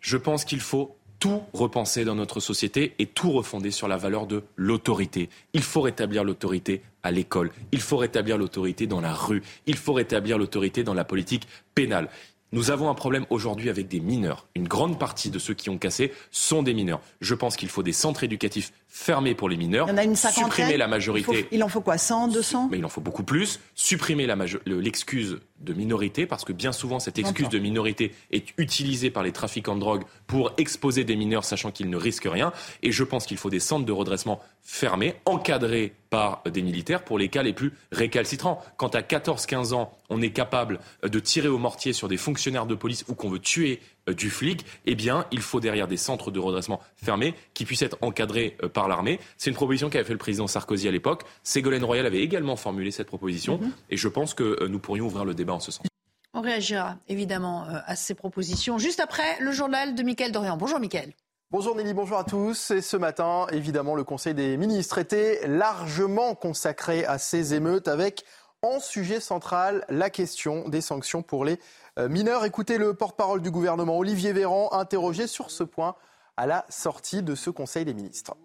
Je pense qu'il faut tout repenser dans notre société et tout refonder sur la valeur de l'autorité. Il faut rétablir l'autorité à l'école, il faut rétablir l'autorité dans la rue, il faut rétablir l'autorité dans la politique pénale. Nous avons un problème aujourd'hui avec des mineurs. Une grande partie de ceux qui ont cassé sont des mineurs. Je pense qu'il faut des centres éducatifs fermés pour les mineurs. Il y en a une supprimer la majorité. Il, faut, il, en faut quoi 100, 200 Mais il en faut beaucoup plus. Supprimer l'excuse de minorité, parce que bien souvent, cette excuse de minorité est utilisée par les trafiquants de drogue pour exposer des mineurs, sachant qu'ils ne risquent rien. Et je pense qu'il faut des centres de redressement fermés, encadrés par des militaires pour les cas les plus récalcitrants. Quand à 14-15 ans, on est capable de tirer au mortier sur des fonctionnaires de police ou qu'on veut tuer euh, du flic, eh bien, il faut derrière des centres de redressement fermés qui puissent être encadrés euh, par l'armée. C'est une proposition qu'avait fait le président Sarkozy à l'époque. Ségolène Royal avait également formulé cette proposition mm -hmm. et je pense que euh, nous pourrions ouvrir le débat en ce sens. On réagira évidemment à ces propositions juste après le journal de Mickaël Dorian. Bonjour Mickaël. Bonjour Nelly, bonjour à tous. Et ce matin, évidemment, le Conseil des ministres était largement consacré à ces émeutes avec en sujet central la question des sanctions pour les euh, mineurs. Écoutez le porte-parole du gouvernement, Olivier Véran, interrogé sur ce point à la sortie de ce Conseil des ministres.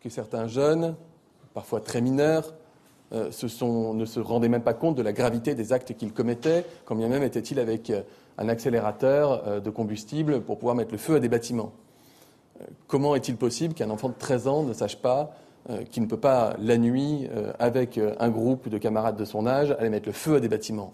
Que certains jeunes, parfois très mineurs, euh, ne se rendaient même pas compte de la gravité des actes qu'ils commettaient, quand bien même étaient-ils avec euh, un accélérateur de combustible pour pouvoir mettre le feu à des bâtiments. comment est-il possible qu'un enfant de 13 ans ne sache pas qu'il ne peut pas, la nuit, avec un groupe de camarades de son âge, aller mettre le feu à des bâtiments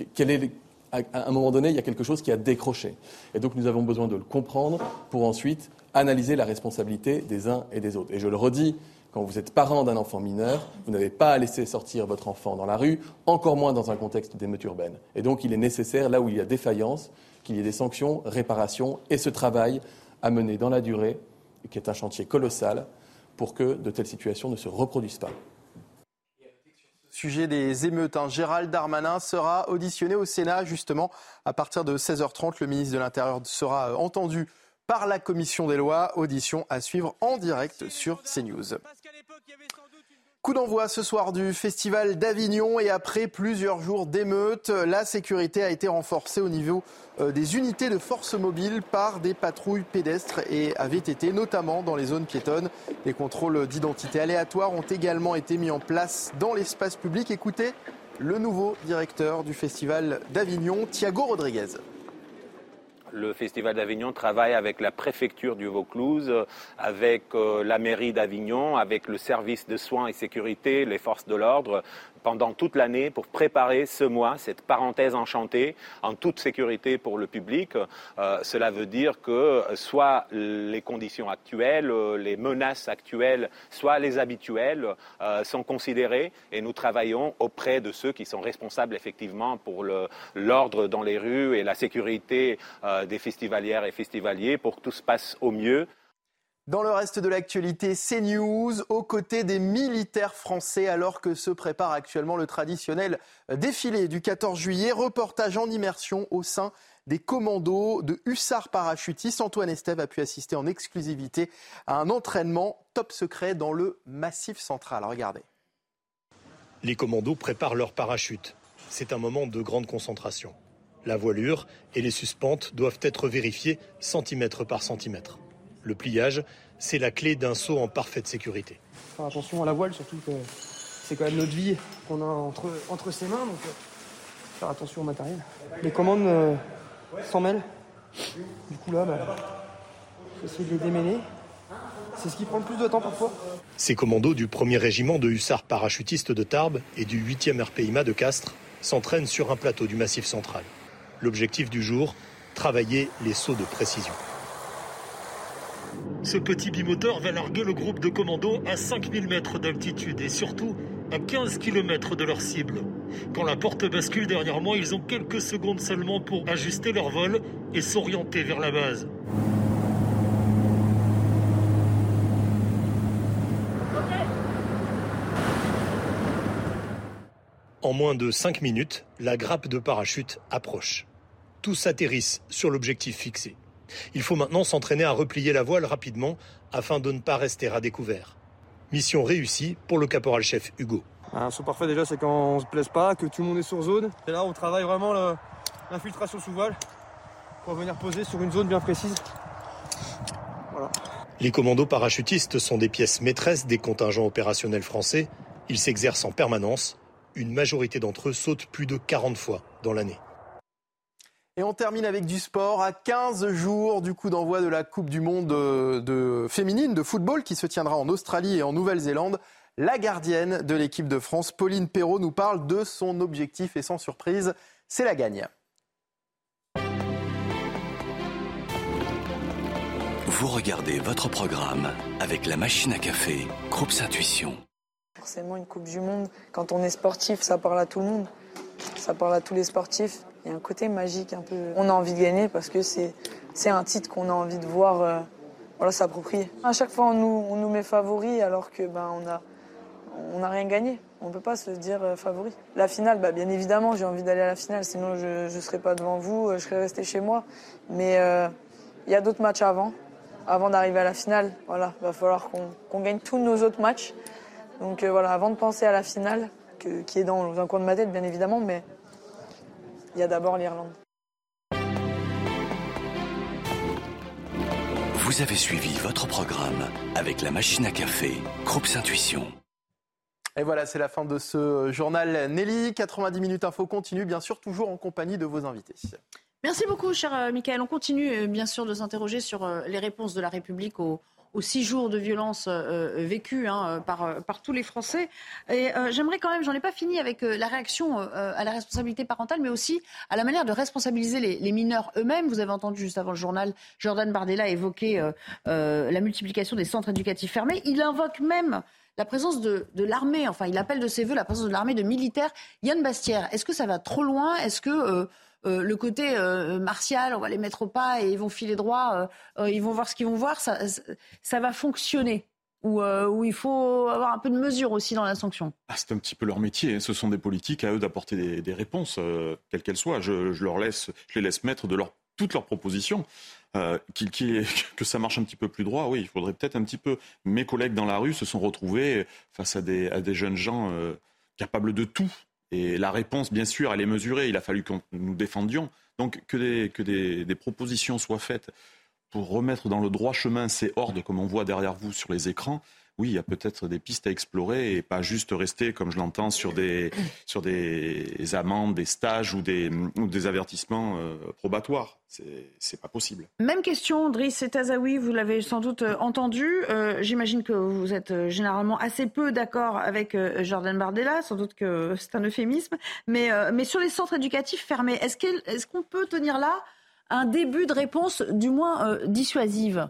est, à un moment donné, il y a quelque chose qui a décroché. Et donc nous avons besoin de le comprendre pour ensuite analyser la responsabilité des uns et des autres. Et je le redis, quand vous êtes parent d'un enfant mineur, vous n'avez pas à laisser sortir votre enfant dans la rue, encore moins dans un contexte d'émeute urbaine. Et donc il est nécessaire, là où il y a défaillance, qu'il y ait des sanctions, réparations et ce travail à mener dans la durée, qui est un chantier colossal, pour que de telles situations ne se reproduisent pas sujet des émeutes. Hein. Gérald Darmanin sera auditionné au Sénat justement à partir de 16h30. Le ministre de l'Intérieur sera entendu par la commission des lois. Audition à suivre en direct sur CNews. Coup d'envoi ce soir du Festival d'Avignon et après plusieurs jours d'émeutes, la sécurité a été renforcée au niveau euh, des unités de force mobile par des patrouilles pédestres et avait été notamment dans les zones piétonnes. Des contrôles d'identité aléatoires ont également été mis en place dans l'espace public. Écoutez le nouveau directeur du Festival d'Avignon, Thiago Rodriguez. Le Festival d'Avignon travaille avec la préfecture du Vaucluse, avec euh, la mairie d'Avignon, avec le service de soins et sécurité, les forces de l'ordre, pendant toute l'année pour préparer ce mois, cette parenthèse enchantée, en toute sécurité pour le public. Euh, cela veut dire que soit les conditions actuelles, les menaces actuelles, soit les habituelles euh, sont considérées et nous travaillons auprès de ceux qui sont responsables effectivement pour l'ordre dans les rues et la sécurité euh, des festivalières et festivaliers pour que tout se passe au mieux. Dans le reste de l'actualité, CNews, aux côtés des militaires français, alors que se prépare actuellement le traditionnel défilé du 14 juillet. Reportage en immersion au sein des commandos de hussards parachutistes. Antoine Estève a pu assister en exclusivité à un entraînement top secret dans le Massif central. Regardez. Les commandos préparent leur parachute. C'est un moment de grande concentration. La voilure et les suspentes doivent être vérifiées centimètre par centimètre. Le pliage, c'est la clé d'un saut en parfaite sécurité. Faire attention à la voile, surtout que c'est quand même notre vie qu'on a entre, entre ses mains, donc euh, faire attention au matériel. Les commandes euh, s'en mêlent. Du coup là, bah, essayer de les démêler. C'est ce qui prend le plus de temps parfois. Ces commandos du 1er régiment de hussards parachutistes de Tarbes et du 8e RPIMA de Castres s'entraînent sur un plateau du Massif central. L'objectif du jour, travailler les sauts de précision. Ce petit bimoteur va larguer le groupe de commandos à 5000 mètres d'altitude et surtout à 15 km de leur cible. Quand la porte bascule derrière moi, ils ont quelques secondes seulement pour ajuster leur vol et s'orienter vers la base. En moins de 5 minutes, la grappe de parachute approche. Tous atterrissent sur l'objectif fixé. Il faut maintenant s'entraîner à replier la voile rapidement afin de ne pas rester à découvert. Mission réussie pour le caporal-chef Hugo. Un saut parfait déjà, c'est quand on se plaise pas, que tout le monde est sur zone. Et là, on travaille vraiment l'infiltration sous voile pour venir poser sur une zone bien précise. Les commandos parachutistes sont des pièces maîtresses des contingents opérationnels français. Ils s'exercent en permanence. Une majorité d'entre eux sautent plus de 40 fois dans l'année. Et on termine avec du sport à 15 jours du coup d'envoi de la Coupe du Monde de, féminine de football qui se tiendra en Australie et en Nouvelle-Zélande. La gardienne de l'équipe de France, Pauline Perrault, nous parle de son objectif et sans surprise, c'est la gagne. Vous regardez votre programme avec la machine à café, Groupe Intuition. Forcément, une Coupe du Monde, quand on est sportif, ça parle à tout le monde. Ça parle à tous les sportifs. Il y a un côté magique un peu. On a envie de gagner parce que c'est, c'est un titre qu'on a envie de voir euh, voilà, s'approprier. À chaque fois, on nous, on nous met favori alors que ben, on a, on n'a rien gagné. On ne peut pas se dire euh, favori. La finale, bah, bien évidemment, j'ai envie d'aller à la finale, sinon je ne serais pas devant vous, euh, je serais resté chez moi. Mais il y a d'autres matchs avant, avant d'arriver à la finale. Voilà, il va falloir qu'on, qu'on gagne tous nos autres matchs. Donc voilà, avant de penser à la finale, qui est dans un coin de ma tête, bien évidemment, mais il y a d'abord l'Irlande. Vous avez suivi votre programme avec la machine à café, Groupe Intuition. Et voilà, c'est la fin de ce journal Nelly. 90 minutes info continue, bien sûr, toujours en compagnie de vos invités. Merci beaucoup, cher euh, Michael. On continue euh, bien sûr de s'interroger sur euh, les réponses de la République aux, six jours de violence vécus hein, par, par, tous les Français. Et j'aimerais quand même, j'en ai pas fini avec la réaction à la responsabilité parentale, mais aussi à la manière de responsabiliser les, mineurs eux-mêmes. Vous avez entendu juste avant le journal Jordan Bardella évoquer la multiplication des centres éducatifs fermés. Il invoque même la présence de, de l'armée, enfin il appelle de ses voeux la présence de l'armée de militaires. Yann Bastière, est-ce que ça va trop loin? Est-ce que euh, le côté euh, martial, on va les mettre au pas et ils vont filer droit, euh, ils vont voir ce qu'ils vont voir, ça, va fonctionner ou il faut avoir un peu de mesure aussi dans la sanction ah, C'est un petit peu leur métier. Hein. Ce sont des politiques à eux d'apporter des, réponses, quelles qu'elles soient. Je, les laisse mettre de toutes leurs propositions. que ça marche un petit peu plus droit, oui, il faudrait peut-être un petit peu. Mes collègues dans la rue se sont retrouvés face à des jeunes gens capables de tout, et la réponse, bien sûr, elle est mesurée. Il a fallu que nous défendions. Donc que des, que des, propositions soient faites pour remettre dans le droit chemin ces hordes, comme on voit derrière vous sur les écrans, oui, il y a peut-être des pistes à explorer et pas juste rester, comme je l'entends, sur des, sur des amendes, des stages ou des, des avertissements euh, probatoires. C'est pas possible. Même question, Driss Tazaoui, vous l'avez sans doute euh, entendu. Euh, j'imagine que vous êtes généralement assez peu d'accord avec Jordan Bardella, sans doute que c'est un euphémisme. Mais, mais sur les centres éducatifs fermés, est-ce qu'on peut tenir là un début de réponse, du moins dissuasive?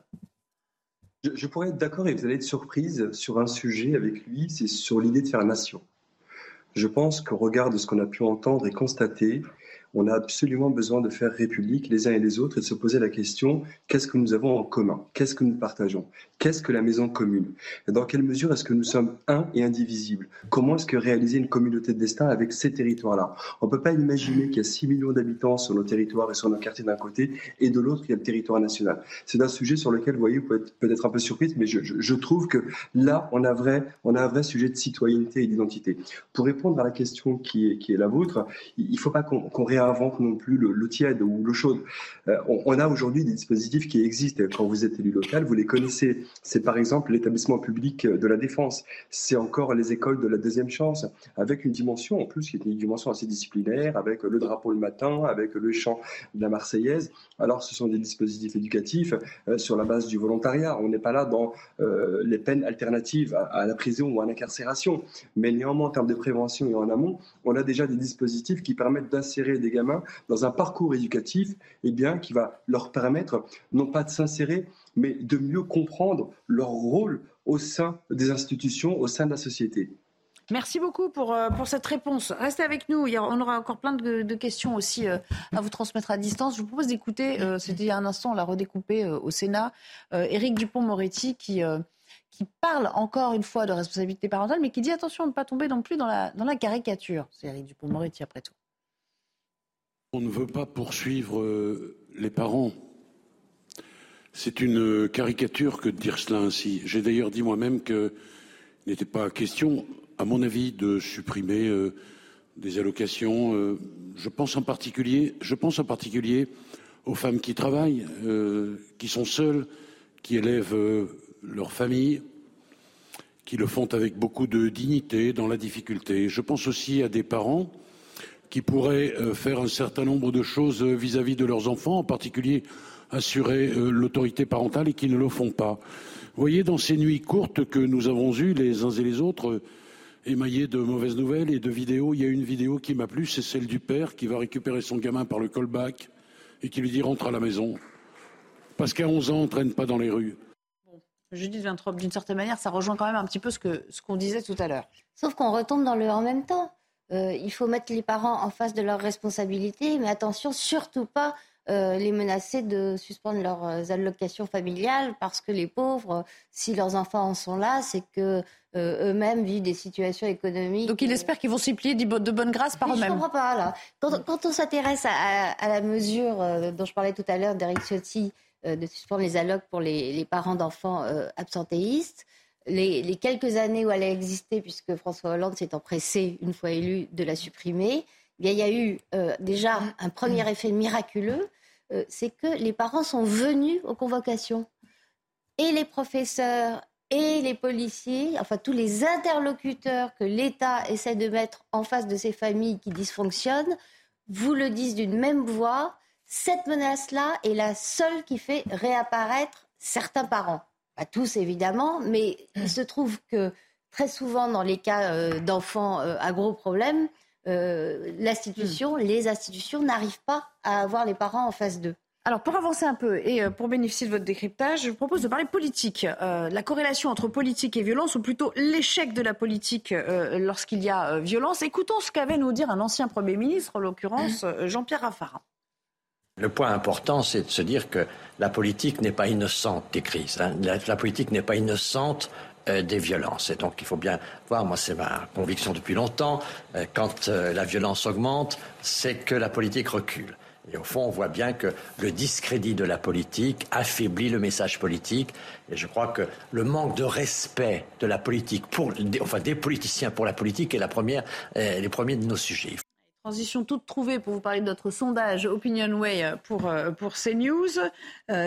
Je, pourrais être d'accord et vous allez être surprise sur un sujet avec lui, c'est sur l'idée de faire nation. Je pense qu'au regard de ce qu'on a pu entendre et constater, on a absolument besoin de faire république les uns et les autres et de se poser la question qu'est-ce que nous avons en commun? Qu'est-ce que nous partageons? Qu'est-ce que la maison commune? Dans quelle mesure est-ce que nous sommes un et indivisibles? Comment est-ce que réaliser une communauté de destin avec ces territoires-là? On ne peut pas imaginer qu'il y a 6 millions d'habitants sur nos territoires et sur nos quartiers d'un côté et de l'autre, il y a le territoire national. C'est un sujet sur lequel, vous voyez, vous pouvez être peut-être un peu surprise, mais je, trouve que là, on a, un vrai sujet de citoyenneté et d'identité. Pour répondre à la question qui est, la vôtre, il ne faut pas qu'on qu réinvente non plus le, tiède ou le chaud. Euh, on, a aujourd'hui des dispositifs qui existent. Quand vous êtes élu local, vous les connaissez. C'est par exemple l'établissement public de la défense. C'est encore les écoles de la deuxième chance, avec une dimension en plus qui est une dimension assez disciplinaire, avec le drapeau le matin, avec le chant de la Marseillaise. Alors ce sont des dispositifs éducatifs euh, sur la base du volontariat. On n'est pas là dans euh, les peines alternatives à, à, la prison ou à l'incarcération. Mais néanmoins, en termes de prévention et en amont, on a déjà des dispositifs qui permettent d'insérer des gamins dans un parcours éducatif eh bien, qui va leur permettre non pas de s'insérer, mais de mieux comprendre leur rôle au sein des institutions, au sein de la société. Merci beaucoup pour, euh, pour cette réponse. Restez avec nous. on aura encore plein de, questions aussi euh, à vous transmettre à distance. Je vous propose d'écouter, euh, c'était il y a un instant, on l'a redécoupé au Sénat, Éric Dupont-Moretti qui, qui parle encore une fois de responsabilité parentale, mais qui dit attention à ne pas tomber non plus dans la, dans la caricature. C'est Éric Dupont-Moretti après tout. On ne veut pas poursuivre les parents c'est une caricature que de dire cela ainsi. J'ai d'ailleurs dit moi-même qu'il n'était pas question, à mon avis, de supprimer euh, des allocations. Euh, je pense en particulier, je pense en particulier aux femmes qui travaillent, euh, qui sont seules, qui élèvent leur famille, qui le font avec beaucoup de dignité dans la difficulté. Je pense aussi à des parents qui pourraient faire un certain nombre de choses vis à -vis de leurs enfants, en particulier assurer euh, l'autorité parentale et qui ne le font pas. Vous voyez, dans ces nuits courtes que nous avons eues les uns et les autres, euh, émaillées de mauvaises nouvelles et de vidéos, il y a une vidéo qui m'a plu, c'est celle du père qui va récupérer son gamin par le callback et qui lui dit rentre à la maison. Parce qu'à 11 ans, on ne traîne pas dans les rues. Judith Vintrop, d'une certaine manière, ça rejoint quand même un petit peu ce qu'on ce qu'on disait tout à l'heure. Sauf qu'on retombe dans le en même temps. Euh, il faut mettre les parents en face de leurs responsabilités, mais attention, surtout pas euh, les menacer de suspendre leurs euh, allocations familiales parce que les pauvres, si leurs enfants en sont là, c'est que euh, eux-mêmes vivent des situations économiques. Donc il espère qu'ils vont s'y plier de bonne grâce par eux-mêmes. Je ne comprends pas là. Quand, on s'intéresse à, la mesure dont je parlais tout à l'heure d'Eric Ciotti de suspendre les allocs pour les, parents d'enfants absentéistes. Les, les, quelques années où elle a existé, puisque François Hollande s'est empressé, une fois élu, de la supprimer, il y a eu déjà un premier effet miraculeux, euh, c'est que les parents sont venus aux convocations. Et les professeurs et les policiers, enfin tous les interlocuteurs que l'État essaie de mettre en face de ces familles qui dysfonctionnent, vous le disent d'une même voix, cette menace-là est la seule qui fait réapparaître certains parents. Pas tous évidemment, mais il se trouve que très souvent dans les cas euh, d'enfants euh, à gros problèmes, euh, l'institution, les institutions n'arrivent pas à avoir les parents en face d'eux. Alors pour avancer un peu et pour bénéficier de votre décryptage, je vous propose de parler politique. la corrélation entre politique et violence, ou plutôt l'échec de la politique lorsqu'il y a violence. Écoutons ce qu'avait nous dire un ancien Premier ministre, en l'occurrence Jean-Pierre Raffarin. Le point important, c'est de se dire que la politique n'est pas innocente des crises. Hein. La, politique n'est pas innocente euh, des violences. Et donc il faut bien voir, moi c'est ma conviction depuis longtemps, euh, quand euh, la violence augmente, c'est que la politique recule. Et au fond, on voit bien que le discrédit de la politique affaiblit le message politique. Et je crois que le manque de respect de la politique, pour, enfin des politiciens pour la politique, est la première, les premiers de nos sujets. Transition toute trouvée pour vous parler de notre sondage Opinionway pour, pour CNews,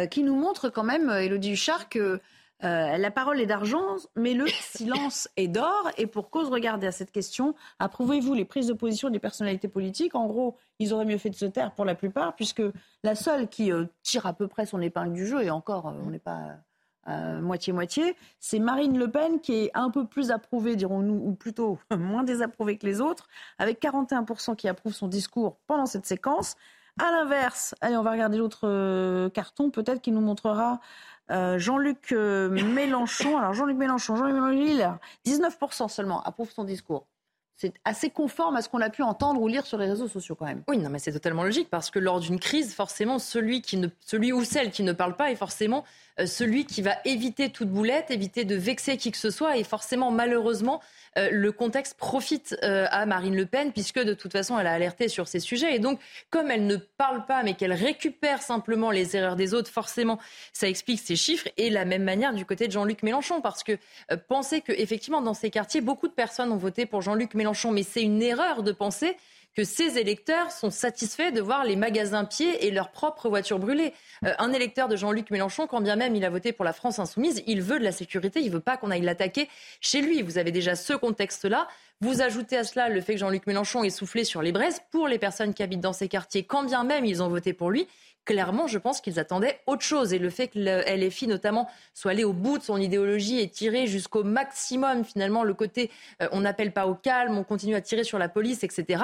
qui nous montre quand même, Elodie Huchard, que euh, la parole est d'argent, mais le silence est d'or. Et pour cause, regardez à cette question, approuvez-vous les prises de position des personnalités politiques? En gros, ils auraient mieux fait de se taire pour la plupart, puisque la seule qui euh, tire à peu près son épingle du jeu, et encore, euh, on n'est pas moitié-moitié, c'est Marine Le Pen, qui est un peu plus approuvée, dirons-nous, ou plutôt moins désapprouvée que les autres, avec 41% qui approuvent son discours pendant cette séquence. À l'inverse, allez, on va regarder l'autre carton, peut-être qui nous montrera euh, Jean-Luc euh, Mélenchon. Alors Jean-Luc Mélenchon, Jean-Luc Mélenchon, 19% seulement approuve son discours. C'est assez conforme à ce qu'on a pu entendre ou lire sur les réseaux sociaux quand même. Oui, non, mais c'est totalement logique parce que lors d'une crise, forcément, celui, qui celui ou celle qui ne parle pas est forcément euh, celui qui va éviter toute boulette, éviter de vexer qui que ce soit et forcément, malheureusement, euh, le contexte profite euh, à Marine Le Pen, puisque de toute façon, elle a alerté sur ces sujets. Et donc, comme elle ne parle pas, mais qu'elle récupère simplement les erreurs des autres, forcément, ça explique ces chiffres. Et la même manière du côté de Jean-Luc Mélenchon, parce que euh, penser qu'effectivement, dans ces quartiers, beaucoup de personnes ont voté pour Jean-Luc Mélenchon, mais c'est une erreur de penser que ces électeurs sont satisfaits de voir les magasins pieds et leurs propres voitures brûlées. Euh, un électeur de Jean-Luc Mélenchon, quand bien même il a voté pour la France insoumise, il veut de la sécurité, il ne veut pas qu'on aille l'attaquer chez lui. Vous avez déjà ce contexte-là. Vous ajoutez à cela le fait que Jean-Luc Mélenchon est soufflé sur les braises pour les personnes qui habitent dans ces quartiers, quand bien même ils ont voté pour lui clairement, je pense qu'ils attendaient autre chose. Et le fait que le LFI, notamment, soit allé au bout de son idéologie et tiré jusqu'au maximum, finalement, le côté euh, on n'appelle pas au calme, on continue à tirer sur la police, etc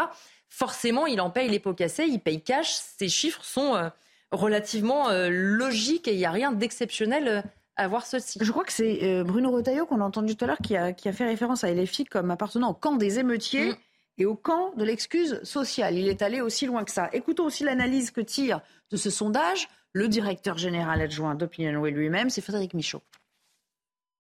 forcément, il en paye les pots cassés, il paye cash. Ces chiffres sont euh, relativement euh, logiques et il n'y a rien d'exceptionnel à voir ceci. Je crois que c'est Bruno Retailleau qu'on a entendu tout à l'heure qui a, fait référence à LFI comme appartenant au camp des émeutiers. Mm. Et au camp de l'excuse sociale. Il est allé aussi loin que ça. Écoutons aussi l'analyse que tire de ce sondage le directeur général adjoint d'Opinionway lui-même, c'est Frédéric Michaud.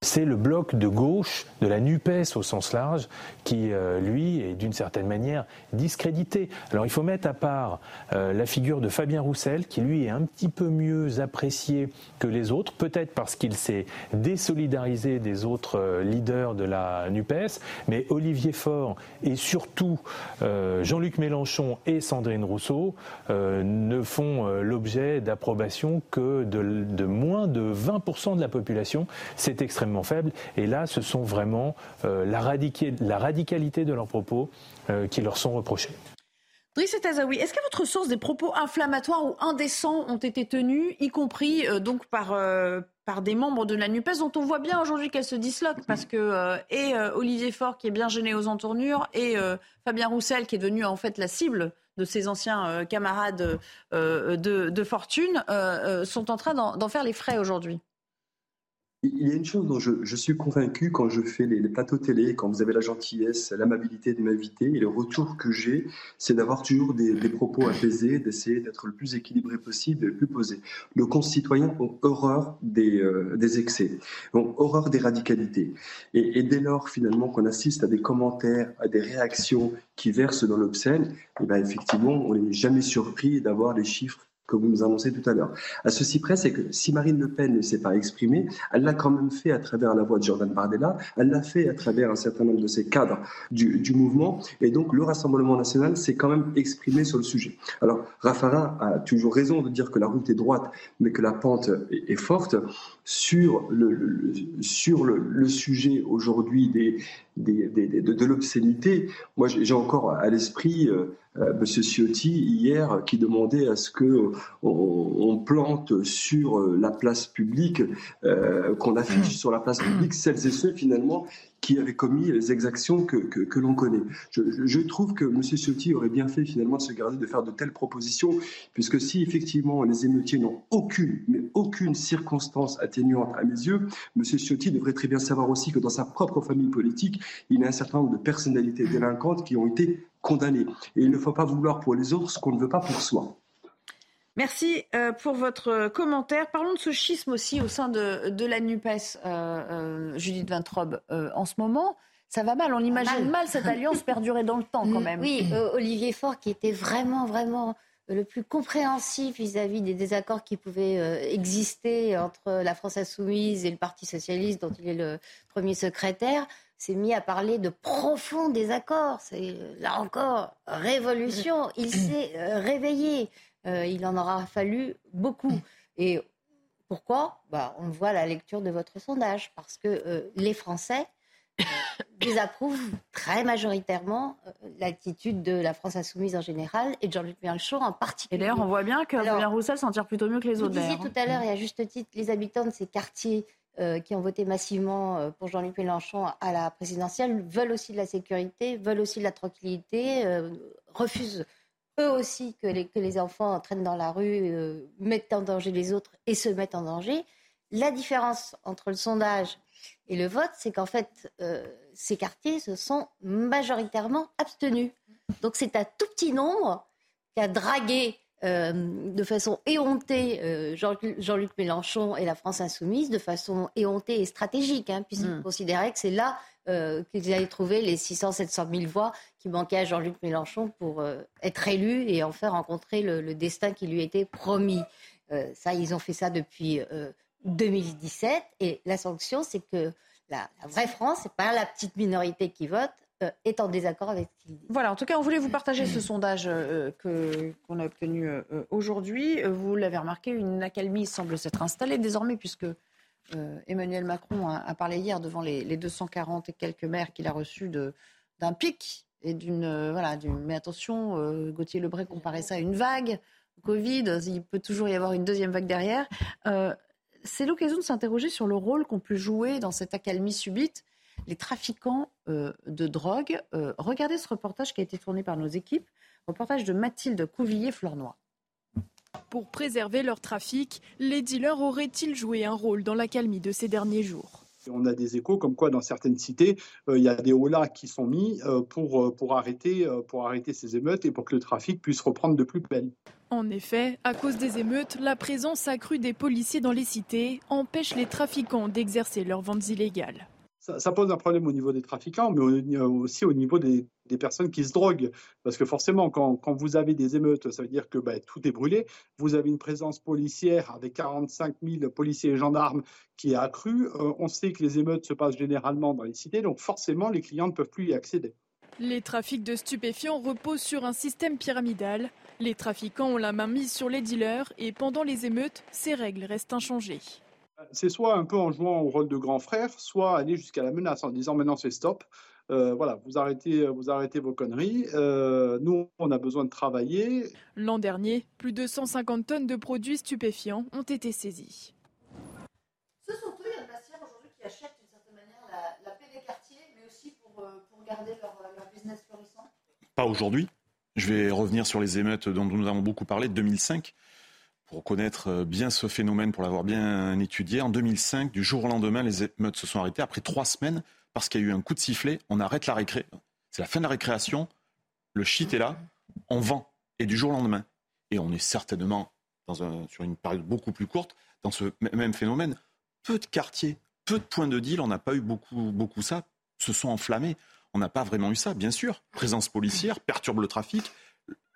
C'est le bloc de gauche de la NUPES au sens large qui, euh, lui, est d'une certaine manière discrédité. Alors il faut mettre à part euh, la figure de Fabien Roussel, qui lui est un petit peu mieux apprécié que les autres, peut-être parce qu'il s'est désolidarisé des autres euh, leaders de la NUPES, mais Olivier Faure et surtout Jean-Luc Mélenchon et Sandrine Rousseau ne font l'objet d'approbation que de, de moins de 20% de la population. C'est extrêmement faible. Et là, ce sont vraiment euh, la, radicalité de leurs propos euh, qui leur sont reprochés. Driss Tazaoui, est-ce qu'à votre source, des propos inflammatoires ou indécents ont été tenus, y compris euh, donc par, des membres de la NUPES, dont on voit bien aujourd'hui qu'elle se disloque, parce que et Olivier Faure, qui est bien gêné aux entournures, et Fabien Roussel, qui est devenu en fait la cible de ses anciens camarades de, de, fortune, sont en train d'en faire les frais aujourd'hui il y a une chose dont je, suis convaincu quand je fais les, plateaux télé, quand vous avez la gentillesse, l'amabilité de m'inviter, et le retour que j'ai, c'est d'avoir toujours des, propos apaisés, d'essayer d'être le plus équilibré possible et le plus posé. Nos concitoyens ont horreur des, euh, excès, ont horreur des radicalités. Et, dès lors, finalement, qu'on assiste à des commentaires, à des réactions qui versent dans l'obscène, eh ben, effectivement, on n'est jamais surpris d'avoir les chiffres que vous nous annoncez tout à l'heure. À ceci près, c'est que si Marine Le Pen ne s'est pas exprimée, elle l'a quand même fait à travers la voix de Jordan Bardella, elle l'a fait à travers un certain nombre de ses cadres du, mouvement, et donc le Rassemblement national s'est quand même exprimé sur le sujet. Alors, Raffarin a toujours raison de dire que la route est droite, mais que la pente est, forte. Sur le, sujet aujourd'hui de, de l'obscénité, moi j'ai encore à l'esprit... Euh, Monsieur Ciotti hier qui demandait à ce que on, plante sur la place publique, qu'on affiche sur la place publique celles et ceux finalement qui avait commis les exactions que, que, l'on connaît. Je, trouve que M. Ciotti aurait bien fait finalement de se garder de faire de telles propositions, puisque si effectivement les émeutiers n'ont aucune, mais aucune circonstance atténuante à mes yeux, M. Ciotti devrait très bien savoir aussi que dans sa propre famille politique, il y a un certain nombre de personnalités délinquantes qui ont été condamnées. Et il ne faut pas vouloir pour les autres ce qu'on ne veut pas pour soi. Merci euh, pour votre commentaire. Parlons de ce schisme aussi au sein de, la NUPES, euh, euh, Judith Vintrobe, en ce moment. Ça va mal, on imagine mal. cette alliance perdurer dans le temps quand même. Oui, Olivier Faure qui était vraiment, vraiment le plus compréhensif vis-à-vis des désaccords qui pouvaient exister entre la France insoumise et le Parti socialiste, dont il est le premier secrétaire, s'est mis à parler de profonds désaccords. C'est là encore révolution. Il s'est réveillé. Euh, il en aura fallu beaucoup. Et pourquoi? Bah, On voit à la lecture de votre sondage, parce que euh, les Français euh, désapprouvent très majoritairement l'attitude de la France insoumise en général et de Jean-Luc Mélenchon en particulier. Et d'ailleurs, on voit bien que Fabien Roussel s'en tire plutôt mieux que les autres. Vous disiez tout à l'heure, et à juste titre, les habitants de ces quartiers qui ont voté massivement pour Jean-Luc Mélenchon à la présidentielle veulent aussi de la sécurité, veulent aussi de la tranquillité, refusent eux aussi que les, que les enfants entraînent dans la rue, euh, mettent en danger les autres et se mettent en danger. La différence entre le sondage et le vote, c'est qu'en fait, euh, ces quartiers se sont majoritairement abstenus. Donc c'est un tout petit nombre qui a dragué euh, de façon éhontée Jean-Luc Mélenchon et la France insoumise, de façon éhontée et stratégique, hein, puisqu'ils mm. considéraient que c'est là euh, qu'ils allaient trouver les 600-700 000 voix qui manquaient à Jean-Luc Mélenchon pour euh, être élu et en faire rencontrer le, destin qui lui était promis. Euh, ça, ils ont fait ça depuis 2017 et la sanction, c'est que la, vraie France, c'est pas la petite minorité qui vote, est en désaccord avec ce qu'il dit. Voilà, en tout cas, on voulait vous partager ce sondage que, qu'on a obtenu aujourd'hui. Vous l'avez remarqué, une accalmie semble s'être installée désormais puisque euh, Emmanuel Macron a, parlé hier devant les, 240 et quelques maires qu'il a reçus d'un pic euh, mais attention euh, Gauthier Lebray comparait ça à une vague Covid il peut toujours y avoir une deuxième vague derrière. C'est l'occasion de s'interroger sur le rôle qu'ont pu jouer dans cette accalmie subite les trafiquants de drogue. Regardez ce reportage qui a été tourné par nos équipes reportage de Mathilde Couvillier-Flornois pour préserver leur trafic, les dealers auraient-ils joué un rôle dans l'accalmie de ces derniers jours? On a des échos comme quoi dans certaines cités, euh, il y a des hauts qui sont mis euh, pour, euh, pour, arrêter, pour arrêter ces émeutes et pour que le trafic puisse reprendre de plus belle. En effet, à cause des émeutes, la présence accrue des policiers dans les cités empêche les trafiquants d'exercer leurs ventes illégales ça, pose un problème au niveau des trafiquants, mais aussi au niveau des, personnes qui se droguent. Parce que forcément, quand, vous avez des émeutes, ça veut dire que bah, tout est brûlé. Vous avez une présence policière avec 45 000 policiers et gendarmes qui est accrue. Euh, on sait que les émeutes se passent généralement dans les cités, donc forcément, les clients ne peuvent plus y accéder. Les trafics de stupéfiants reposent sur un système pyramidal. Les trafiquants ont la main mise sur les dealers et pendant les émeutes, ces règles restent inchangées c'est soit un peu en jouant au rôle de grand frère, soit aller jusqu'à la menace en disant maintenant c'est stop. Euh, voilà, vous arrêtez, vous arrêtez vos conneries. Euh, nous, on a besoin de travailler. L'an dernier, plus de 150 tonnes de produits stupéfiants ont été saisies. Ce sont eux, Yann Bastière, aujourd'hui, qui achètent d'une certaine manière la, paix des quartiers, mais aussi pour, euh, garder leur, leur, business florissant Pas aujourd'hui. Je vais revenir sur les émeutes dont nous avons beaucoup parlé, de 2005 pour connaître euh, bien ce phénomène, pour l'avoir bien étudié, en 2005, du jour au lendemain, les émeutes se sont arrêtées. Après trois semaines, parce qu'il y a eu un coup de sifflet, on arrête la récré. C'est la fin de la récréation, le shit est là, on vend. Et du jour au lendemain. Et on est certainement dans sur une période beaucoup plus courte dans ce même phénomène. Peu de quartiers, peu de points de deal, on n'a pas eu beaucoup, beaucoup ça, se sont enflammés. On n'a pas vraiment eu ça, bien sûr. Présence policière, perturbe le trafic,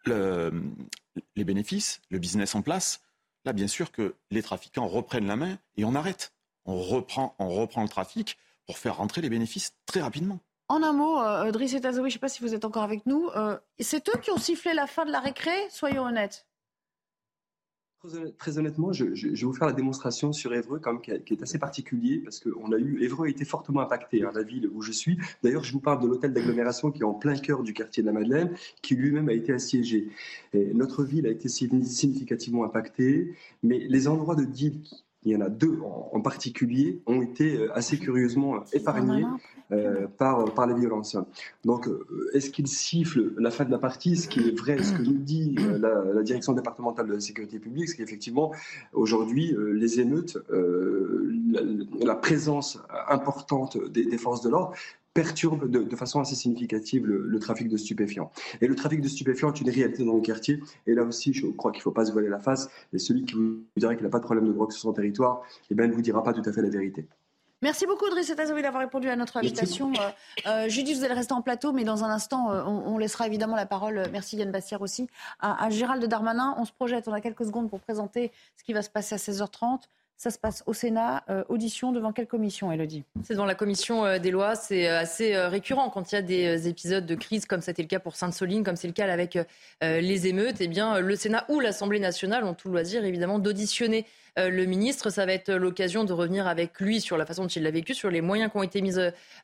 les bénéfices, le business en place, là, bien sûr que les trafiquants reprennent la main et on arrête. On reprend, on reprend le trafic pour faire rentrer les bénéfices très rapidement. En un mot, euh, Driss et je ne sais pas si vous êtes encore avec nous, euh, c'est eux qui ont sifflé la fin de la récré, soyons honnêtes. Très honnêtement, je, vais vous faire la démonstration sur Évreux, qui, est assez particulier, parce qu'on a eu Évreux a été fortement impacté, hein, la ville où je suis. D'ailleurs, je vous parle de l'hôtel d'agglomération qui est en plein cœur du quartier de la Madeleine, qui lui-même a été assiégé. Notre ville a été significativement impactée, mais les endroits de deal il y en a deux en, particulier, ont été euh, assez curieusement euh, épargnés euh, par, par les violences. Donc, est-ce qu'il siffle la fin de la partie Ce qui est vrai, ce que nous dit la, direction départementale de la sécurité publique, c'est qu'effectivement, aujourd'hui, les émeutes, la, présence importante des forces de l'ordre perturbe de, façon assez significative le, trafic de stupéfiants. Et le trafic de stupéfiants est une réalité dans le quartier. Et là aussi, je crois qu'il ne faut pas se voiler la face. Et celui qui vous dirait qu'il n'a pas de problème de drogue sur son territoire, eh ben, ne vous dira pas tout à fait la vérité. Merci beaucoup, Driss Azoui, d'avoir répondu à notre invitation. Euh, euh, Judith, vous allez rester en plateau, mais dans un instant, euh, on, laissera évidemment la parole, merci Yann Bastière aussi, à, à Gérald Darmanin. On se projette, on a quelques secondes pour présenter ce qui va se passer à 16h30. Ça se passe au Sénat, euh, audition devant quelle commission, Elodie C'est devant la commission euh, des lois. C'est euh, assez récurrent quand il y a des épisodes de crise, comme c'était le cas pour Sainte-Soline, comme c'est le cas avec les émeutes. Eh bien, le Sénat ou l'Assemblée nationale ont tout le loisir, évidemment, d'auditionner le ministre. Ça va être l'occasion de revenir avec lui sur la façon dont il l'a vécu, sur les moyens qui ont été mis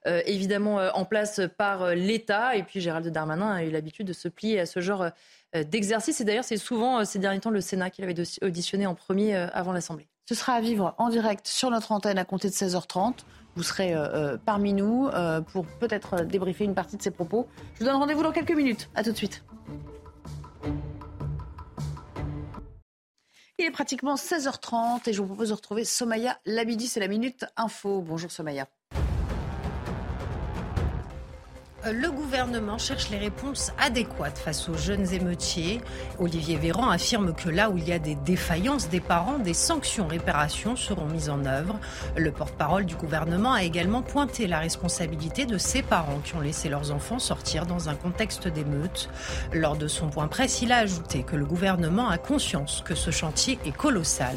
évidemment en place par l'État. Et puis Gérald Darmanin a eu l'habitude de se plier à ce genre d'exercice. Et d'ailleurs, c'est souvent ces derniers temps le Sénat qui l'avait auditionné en premier avant l'Assemblée. Ce sera à vivre en direct sur notre antenne à compter de 16h30. Vous serez euh, euh, parmi nous euh, pour peut-être débriefer une partie de ces propos. Je vous donne rendez-vous dans quelques minutes. À tout de suite. Il est pratiquement 16h30 et je vous propose de retrouver Somaya Labidi. C'est la Minute Info. Bonjour Somaya. Le gouvernement cherche les réponses adéquates face aux jeunes émeutiers. Olivier Véran affirme que là où il y a des défaillances des parents, des sanctions réparations seront mises en œuvre. Le porte-parole du gouvernement a également pointé la responsabilité de ces parents qui ont laissé leurs enfants sortir dans un contexte d'émeute. Lors de son point presse, il a ajouté que le gouvernement a conscience que ce chantier est colossal.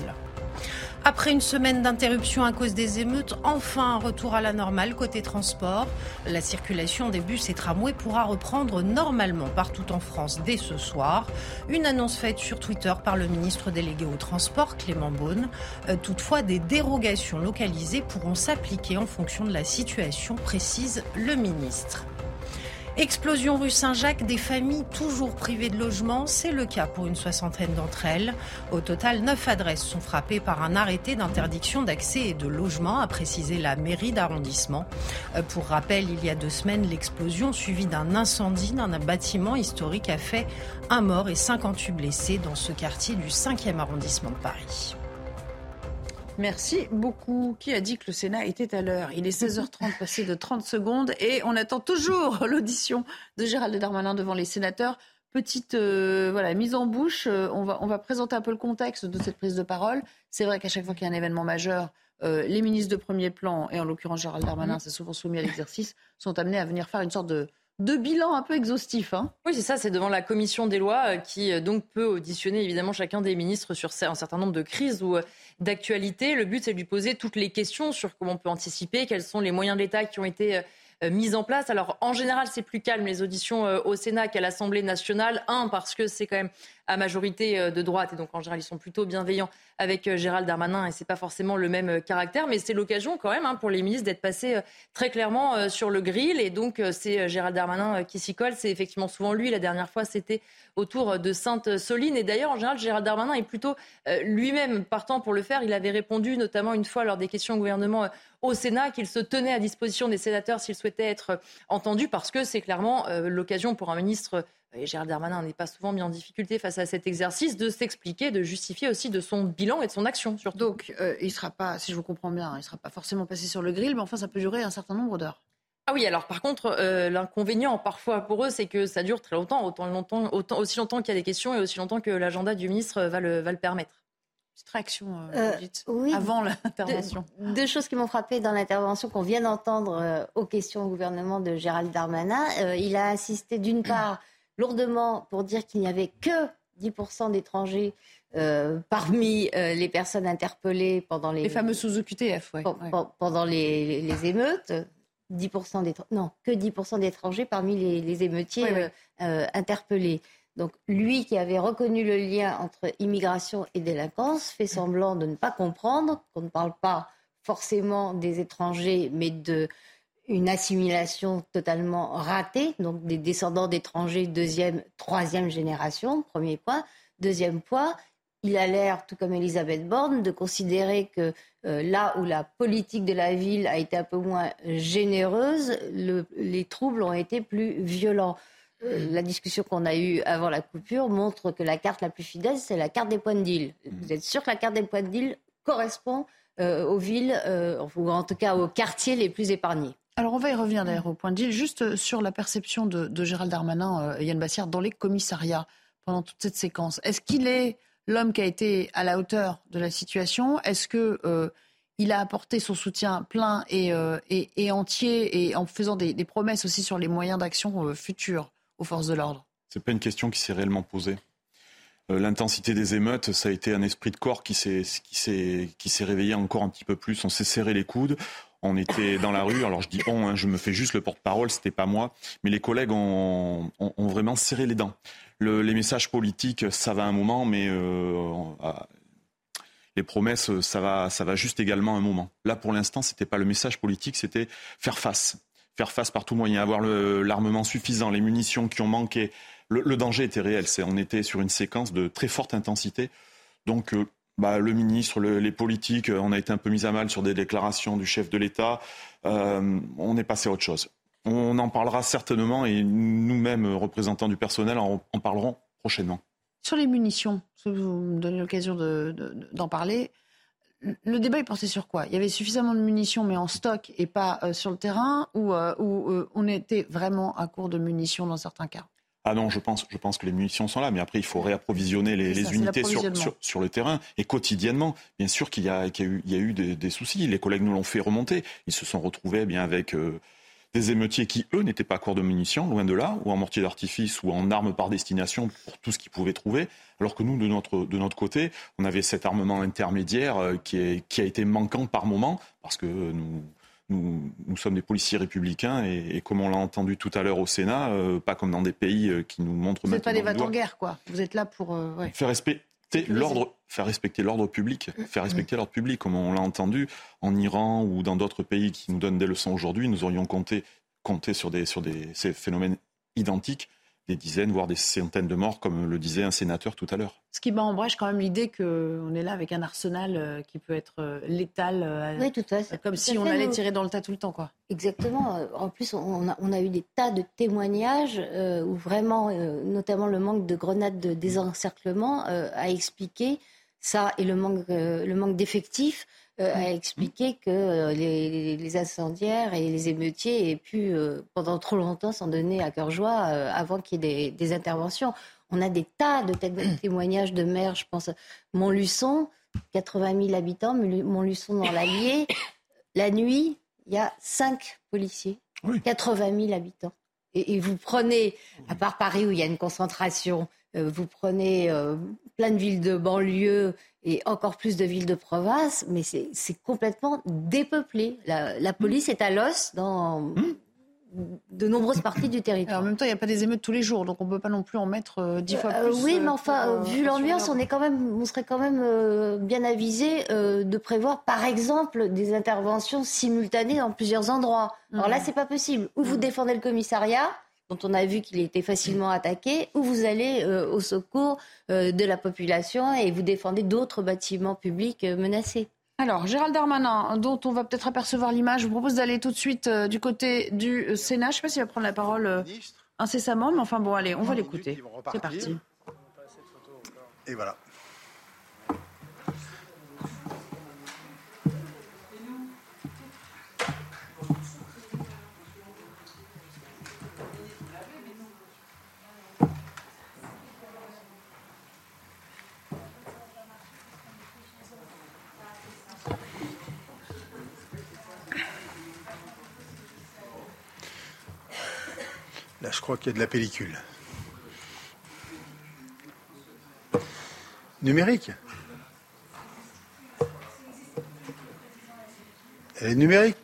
Après une semaine d'interruption à cause des émeutes, enfin un retour à la normale côté transport. La circulation des bus et tramways pourra reprendre normalement partout en France dès ce soir. Une annonce faite sur Twitter par le ministre délégué au transport, Clément Beaune. Euh, toutefois, des dérogations localisées pourront s'appliquer en fonction de la situation, précise le ministre. Explosion rue Saint-Jacques, des familles toujours privées de logement, c'est le cas pour une soixantaine d'entre elles. Au total, neuf adresses sont frappées par un arrêté d'interdiction d'accès et de logement, a précisé la mairie d'arrondissement. Euh, pour rappel, il y a deux semaines, l'explosion suivie d'un incendie dans un bâtiment historique a fait un mort et 58 blessés dans ce quartier du 5e arrondissement de Paris. Merci beaucoup. Qui a dit que le Sénat était à l'heure? Il est 16h30 passé de 30 secondes et on attend toujours l'audition de Gérald Darmanin devant les sénateurs. Petite euh, voilà, mise en bouche, euh, on, va, on va présenter un peu le contexte de cette prise de parole. C'est vrai qu'à chaque fois qu'il y a un événement majeur, euh, les ministres de premier plan, et en l'occurrence Gérald Darmanin, c'est souvent soumis à l'exercice, sont amenés à venir faire une sorte de, de bilan un peu exhaustif. Hein. Oui, c'est ça, c'est devant la commission des lois qui donc peut auditionner évidemment chacun des ministres sur un certain nombre de crises ou d'actualité. Le but, c'est de lui poser toutes les questions sur comment on peut anticiper, quels sont les moyens de l'État qui ont été euh, mises en place. Alors, en général, c'est plus calme les auditions euh, au Sénat qu'à l'Assemblée nationale. Un, parce que c'est quand même à majorité euh, de droite et donc en général, ils sont plutôt bienveillants avec Gérald Darmanin et c'est pas forcément le même caractère, mais c'est l'occasion quand même hein, pour les ministres d'être passés très clairement sur le grill et donc c'est Gérald Darmanin qui s'y colle. C'est effectivement souvent lui. La dernière fois, c'était autour de Sainte-Soline et d'ailleurs, en général, Gérald Darmanin est plutôt lui-même partant pour le faire. Il avait répondu notamment une fois lors des questions au gouvernement au Sénat qu'il se tenait à disposition des sénateurs s'ils souhaitaient être entendus, parce que c'est clairement euh, l'occasion pour un ministre et Gérald Darmanin n'est pas souvent mis en difficulté face à cet exercice, de s'expliquer, de justifier aussi de son bilan et de son action. Surtout. Donc, euh, il ne sera pas, si je vous comprends bien, il ne sera pas forcément passé sur le grill, mais enfin, ça peut durer un certain nombre d'heures. Ah oui, alors par contre, euh, l'inconvénient parfois pour eux, c'est que ça dure très longtemps, autant longtemps, autant aussi longtemps qu'il y a des questions et aussi longtemps que l'agenda du ministre va le, va le permettre distraction euh, euh avant l'intervention. Deux, choses qui m'ont frappé dans l'intervention qu'on vient d'entendre euh, aux questions au gouvernement de Gérald Darmanin. Euh, il a insisté d'une part lourdement pour dire qu'il n'y avait que 10% d'étrangers parmi les personnes interpellées pendant les... Les fameux sous-OQTF. Pendant les, les, émeutes. 10% non, que 10% d'étrangers parmi les, les émeutiers interpellés. Donc lui qui avait reconnu le lien entre immigration et délinquance fait semblant de ne pas comprendre qu'on ne parle pas forcément des étrangers, mais de une assimilation totalement ratée, donc des descendants d'étrangers deuxième, troisième génération, premier point. Deuxième point, il a l'air, tout comme Elisabeth Borne, de considérer que euh, là où la politique de la ville a été un peu moins généreuse, les troubles ont été plus violents. Euh, la discussion qu'on a eue avant la coupure montre que la carte la plus fidèle, c'est la carte des points de deal. Vous êtes sûr que la carte des points de deal correspond euh, aux villes, ou en tout cas aux quartiers les plus épargnés? Alors on va y revenir d'ailleurs au point de deal. Juste sur la perception de, Gérald Darmanin, et Yann Bassière, dans les commissariats pendant toute cette séquence. Est-ce qu'il est l'homme qui a été à la hauteur de la situation? Est-ce que euh, il a apporté son soutien plein et, euh, entier et en faisant des, promesses aussi sur les moyens d'action euh, futurs aux forces de l'ordre? C'est pas une question qui s'est réellement posée. L'intensité des émeutes, ça a été un esprit de corps qui s'est réveillé encore un petit peu plus. On s'est serré les coudes, on était dans la rue. Alors je dis on, hein, je me fais juste le porte-parole, c'était pas moi, mais les collègues ont, vraiment serré les dents les messages politiques, ça va un moment, mais euh, les promesses, ça va, ça va juste également un moment. Là, pour l'instant, c'était pas le message politique, c'était faire face, faire face par tout moyen, avoir l'armement suffisant, les munitions qui ont manqué. Le, danger était réel. on était sur une séquence de très forte intensité. Donc, euh, bah, le ministre, les politiques, on a été un peu mis à mal sur des déclarations du chef de l'État. Euh, on est passé à autre chose. On en parlera certainement et nous-mêmes, représentants du personnel, en, parlerons prochainement. Sur les munitions, vous me donnez l'occasion d'en parler. Le débat est porté sur quoi? Il y avait suffisamment de munitions, mais en stock et pas euh, sur le terrain, ou, euh, euh, on était vraiment à court de munitions dans certains cas? Ah non, je pense, je pense que les munitions sont là, mais après il faut réapprovisionner les, unités sur, le terrain et quotidiennement. Bien sûr qu'il y, a, eu, des, soucis. Les collègues nous l'ont fait remonter. Ils se sont retrouvés eh bien avec des émeutiers qui, eux, n'étaient pas à court de munitions, loin de là, ou en mortier d'artifice, ou en armes par destination pour tout ce qu'ils pouvaient trouver, alors que nous, de notre, de notre côté, on avait cet armement intermédiaire euh, qui, est, qui a été manquant par moment, parce que nous, nous, nous, sommes des policiers républicains et, comme on l'a entendu tout à l'heure au Sénat, euh, pas comme dans des pays euh, qui nous montrent Vous n'êtes pas des vats en guerre, quoi. Vous êtes là pour faire respect, l'ordre, faire respecter l'ordre public, mm. faire respecter l'ordre public, comme on l'a entendu en Iran ou dans d'autres pays qui nous donnent des leçons aujourd'hui, nous aurions compté, compté sur, des, sur des, ces phénomènes identiques des dizaines, voire des centaines de morts, comme le disait un sénateur tout à l'heure. Ce qui m'embrèche quand même l'idée qu'on est là avec un arsenal euh, qui peut être euh, létal, euh, oui, tout à comme si on allait tirer dans le tas tout le temps. Quoi. Exactement. En plus, on a, on a eu des tas de témoignages où vraiment, notamment le manque de grenades de désencerclement, a expliqué ça et le manque, le manque d'effectifs euh, a expliqué que euh, les, incendiaires et les émeutiers aient pu, euh, pendant trop longtemps, s'en donner à cœur joie avant qu'il y ait des, interventions. On a des tas de témoignages de maires, je pense, Montluçon, 80 000 habitants, Montluçon dans l'Allier. La nuit, il y a 5 policiers, 80 000 habitants. Et, vous prenez, à part Paris où il y a une concentration, vous prenez plein de villes de banlieue et encore plus de villes de province, mais c'est complètement dépeuplé. La, police est à l'os dans de nombreuses parties du territoire. en même temps, il n'y a pas des émeutes tous les jours, donc on ne peut pas non plus en mettre euh, dix fois euh, plus. oui, mais enfin, euh, vu l'ambiance, on, est quand même, on serait quand même bien avisé de prévoir, par exemple, des interventions simultanées dans plusieurs endroits. Alors là, mmh. c'est pas possible. Ou vous mmh. défendez le commissariat, dont on a vu qu'il était facilement attaqué, ou vous allez euh, au secours euh, de la population et vous défendez d'autres bâtiments publics euh, menacés. Alors, Gérald Darmanin, dont on va peut-être apercevoir l'image, je vous propose d'aller tout de suite du côté du Sénat. Je ne sais pas s'il va prendre la parole incessamment, mais enfin bon, allez, on va l'écouter. C'est parti. Et voilà. Crois qu'il y a de la pellicule. Numérique Elle est numérique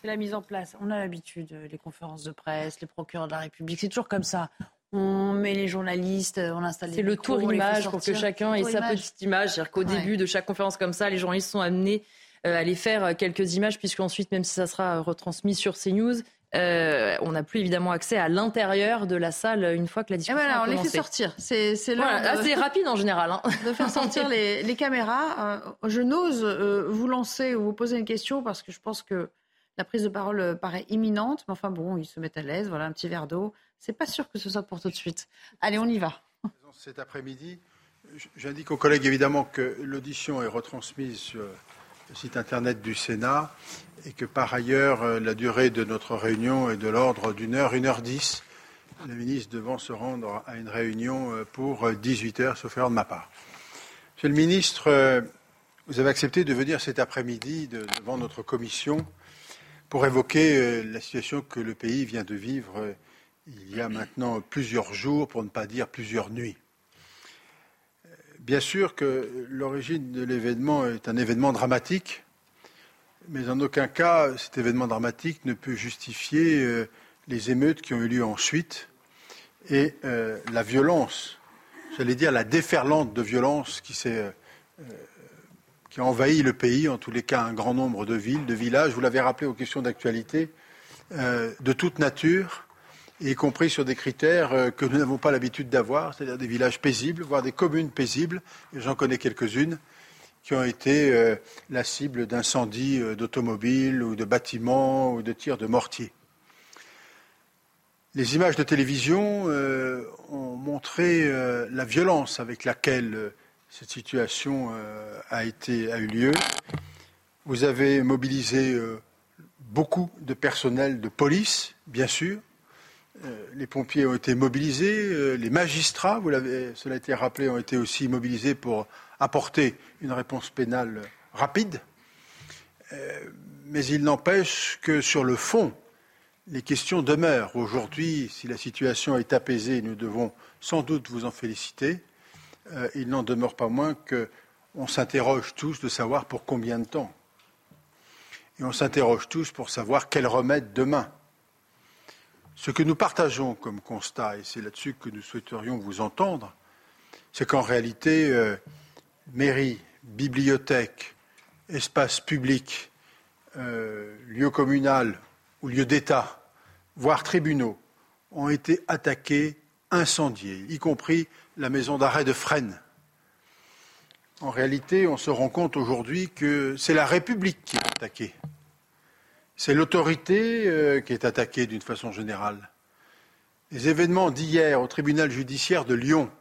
C'est la mise en place. On a l'habitude, les conférences de presse, les procureurs de la République, c'est toujours comme ça. On met les journalistes, on installe les C'est le tour image pour que chacun ait sa image. petite image. C'est-à-dire qu'au Ouais. début de chaque conférence comme ça, les journalistes sont amenés euh, à aller faire euh, quelques images, puisqu'ensuite, même si ça sera euh, retransmis sur CNews, euh, on n'a plus évidemment accès à l'intérieur de la salle une fois que la discussion voilà, a on les fait sortir. C'est c'est l'heure Voilà, de- rapide en général. hein. de faire sortir les, les caméras. Euh, je n'ose euh, vous lancer ou vous poser une question parce que je pense que la prise de parole euh, paraît imminente. Mais enfin bon, ils se mettent à l'aise. Voilà, un petit verre d'eau. C'est pas sûr que ce soit pour tout de suite. Allez, on y va. Cet après-midi, j'indique aux collègues évidemment que l'audition est retransmise sur le site internet du Sénat et que par ailleurs, euh, la durée de notre réunion est de l'ordre d'une heure, une heure dix. Le ministre devant se rendre à une réunion euh, pour 18 heures, sauf erreur de ma part. Monsieur le ministre, euh, vous avez accepté de venir cet après-midi de- devant notre commission pour évoquer euh, la situation que le pays vient de vivre euh, il y a maintenant plusieurs jours, pour ne pas dire plusieurs nuits. Bien sûr que l'origine de l'événement est un événement dramatique, mais en aucun cas cet événement dramatique ne peut justifier euh, les émeutes qui ont eu lieu ensuite et euh, la violence, j'allais dire la déferlante de violence qui euh, qui a envahi le pays, en tous les cas un grand nombre de villes, de villages. Vous l'avez rappelé aux questions d'actualité, de toute nature, y compris sur des critères euh, que nous n'avons pas l'habitude d'avoir, c'est-à-dire des villages paisibles, voire des communes paisibles. J'en connais quelques-unes qui ont été euh, la cible d'incendies euh, d'automobiles ou de bâtiments ou de tirs de mortier. Les images de télévision ont montré la violence avec laquelle cette situation a, a eu lieu. Vous avez mobilisé beaucoup de personnel de police, bien sûr. Euh, les pompiers ont été mobilisés, euh, les magistrats, vous l'avez, cela a été rappelé, ont été aussi mobilisés pour apporter une réponse pénale rapide. Euh, mais il n'empêche que sur le fond, les questions demeurent. Aujourd'hui, si la situation est apaisée, nous devons sans doute vous en féliciter. Il n'en demeure pas moins qu'on s'interroge tous de savoir pour combien de temps. Et on s'interroge tous pour savoir quel remède demain. Ce que nous partageons comme constat, et c'est là-dessus que nous souhaiterions vous entendre, c'est qu'en réalité, euh, mairie, bibliothèque, espace public, euh, lieu communal ou lieu d'État, voire tribunaux, ont été attaqués, incendiés, y compris la maison d'arrêt de Fresnes. En réalité, on se rend compte aujourd'hui que c'est la République qui est attaquée. C'est l'autorité euh, qui est attaquée d'une façon générale. Les événements d'hier au tribunal judiciaire de Lyon,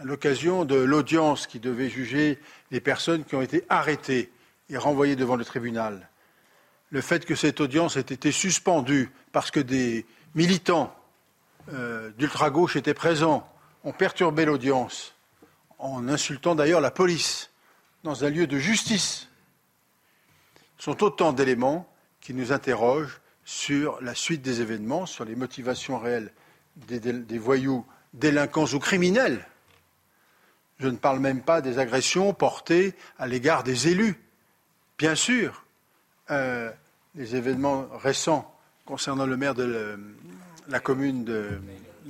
à l'occasion de l'audience qui devait juger les personnes qui ont été arrêtées et renvoyées devant le tribunal, le fait que cette audience ait été suspendue parce que des militants euh, d'ultra-gauche étaient présents, ont perturbé l'audience, en insultant d'ailleurs la police, dans un lieu de justice, sont autant d'éléments qui nous interrogent sur la suite des événements, sur les motivations réelles des, voyous, délinquants ou criminels. Je ne parle même pas des agressions portées à l'égard des élus. Bien sûr, euh, les événements récents concernant le maire de la commune de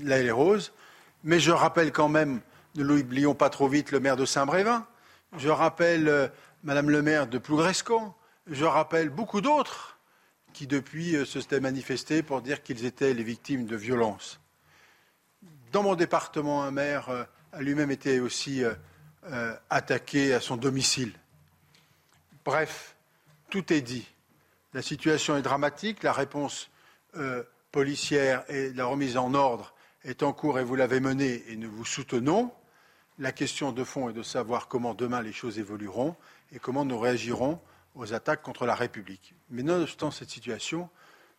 La les Roses, mais je rappelle quand même, ne l'oublions pas trop vite, le maire de Saint-Brévin, je rappelle euh, Madame le maire de Plougrescan, je rappelle beaucoup d'autres qui depuis euh, se s'étaient manifestés pour dire qu'ils étaient les victimes de violences. Dans mon département, un maire euh, a lui-même été aussi euh, attaqué à son domicile. Bref, tout est dit. La situation est dramatique, la réponse policière et la remise en ordre est en cours et vous l'avez menée et nous vous soutenons. La question de fond est de savoir comment demain les choses évolueront et comment nous réagirons aux attaques contre la République. Mais nonobstant cette situation,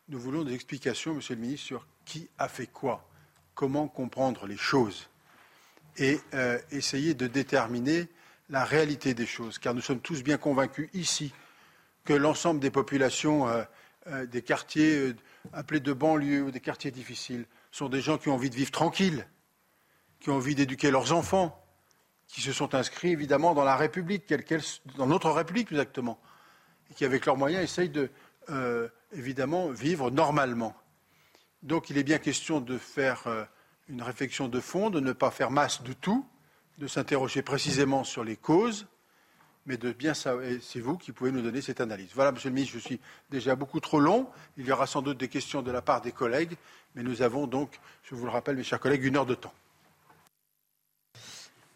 nous voulons des explications, Monsieur le ministre, sur qui a fait quoi, comment comprendre les choses et euh, essayer de déterminer la réalité des choses, car nous sommes tous bien convaincus ici que l'ensemble des populations euh, euh, des quartiers appelés de banlieue ou des quartiers difficiles sont des gens qui ont envie de vivre tranquilles, qui ont envie d'éduquer leurs enfants, qui se sont inscrits évidemment dans la République, dans notre République exactement, et qui avec leurs moyens essayent de, euh, évidemment vivre normalement. Donc il est bien question de faire euh, une réflexion de fond, de ne pas faire masse de tout, de s'interroger précisément sur les causes, mais de bien savoir, c'est vous qui pouvez nous donner cette analyse. Voilà, Monsieur le Ministre, je suis déjà beaucoup trop long. Il y aura sans doute des questions de la part des collègues, mais nous avons donc, je vous le rappelle, mes chers collègues, une heure de temps.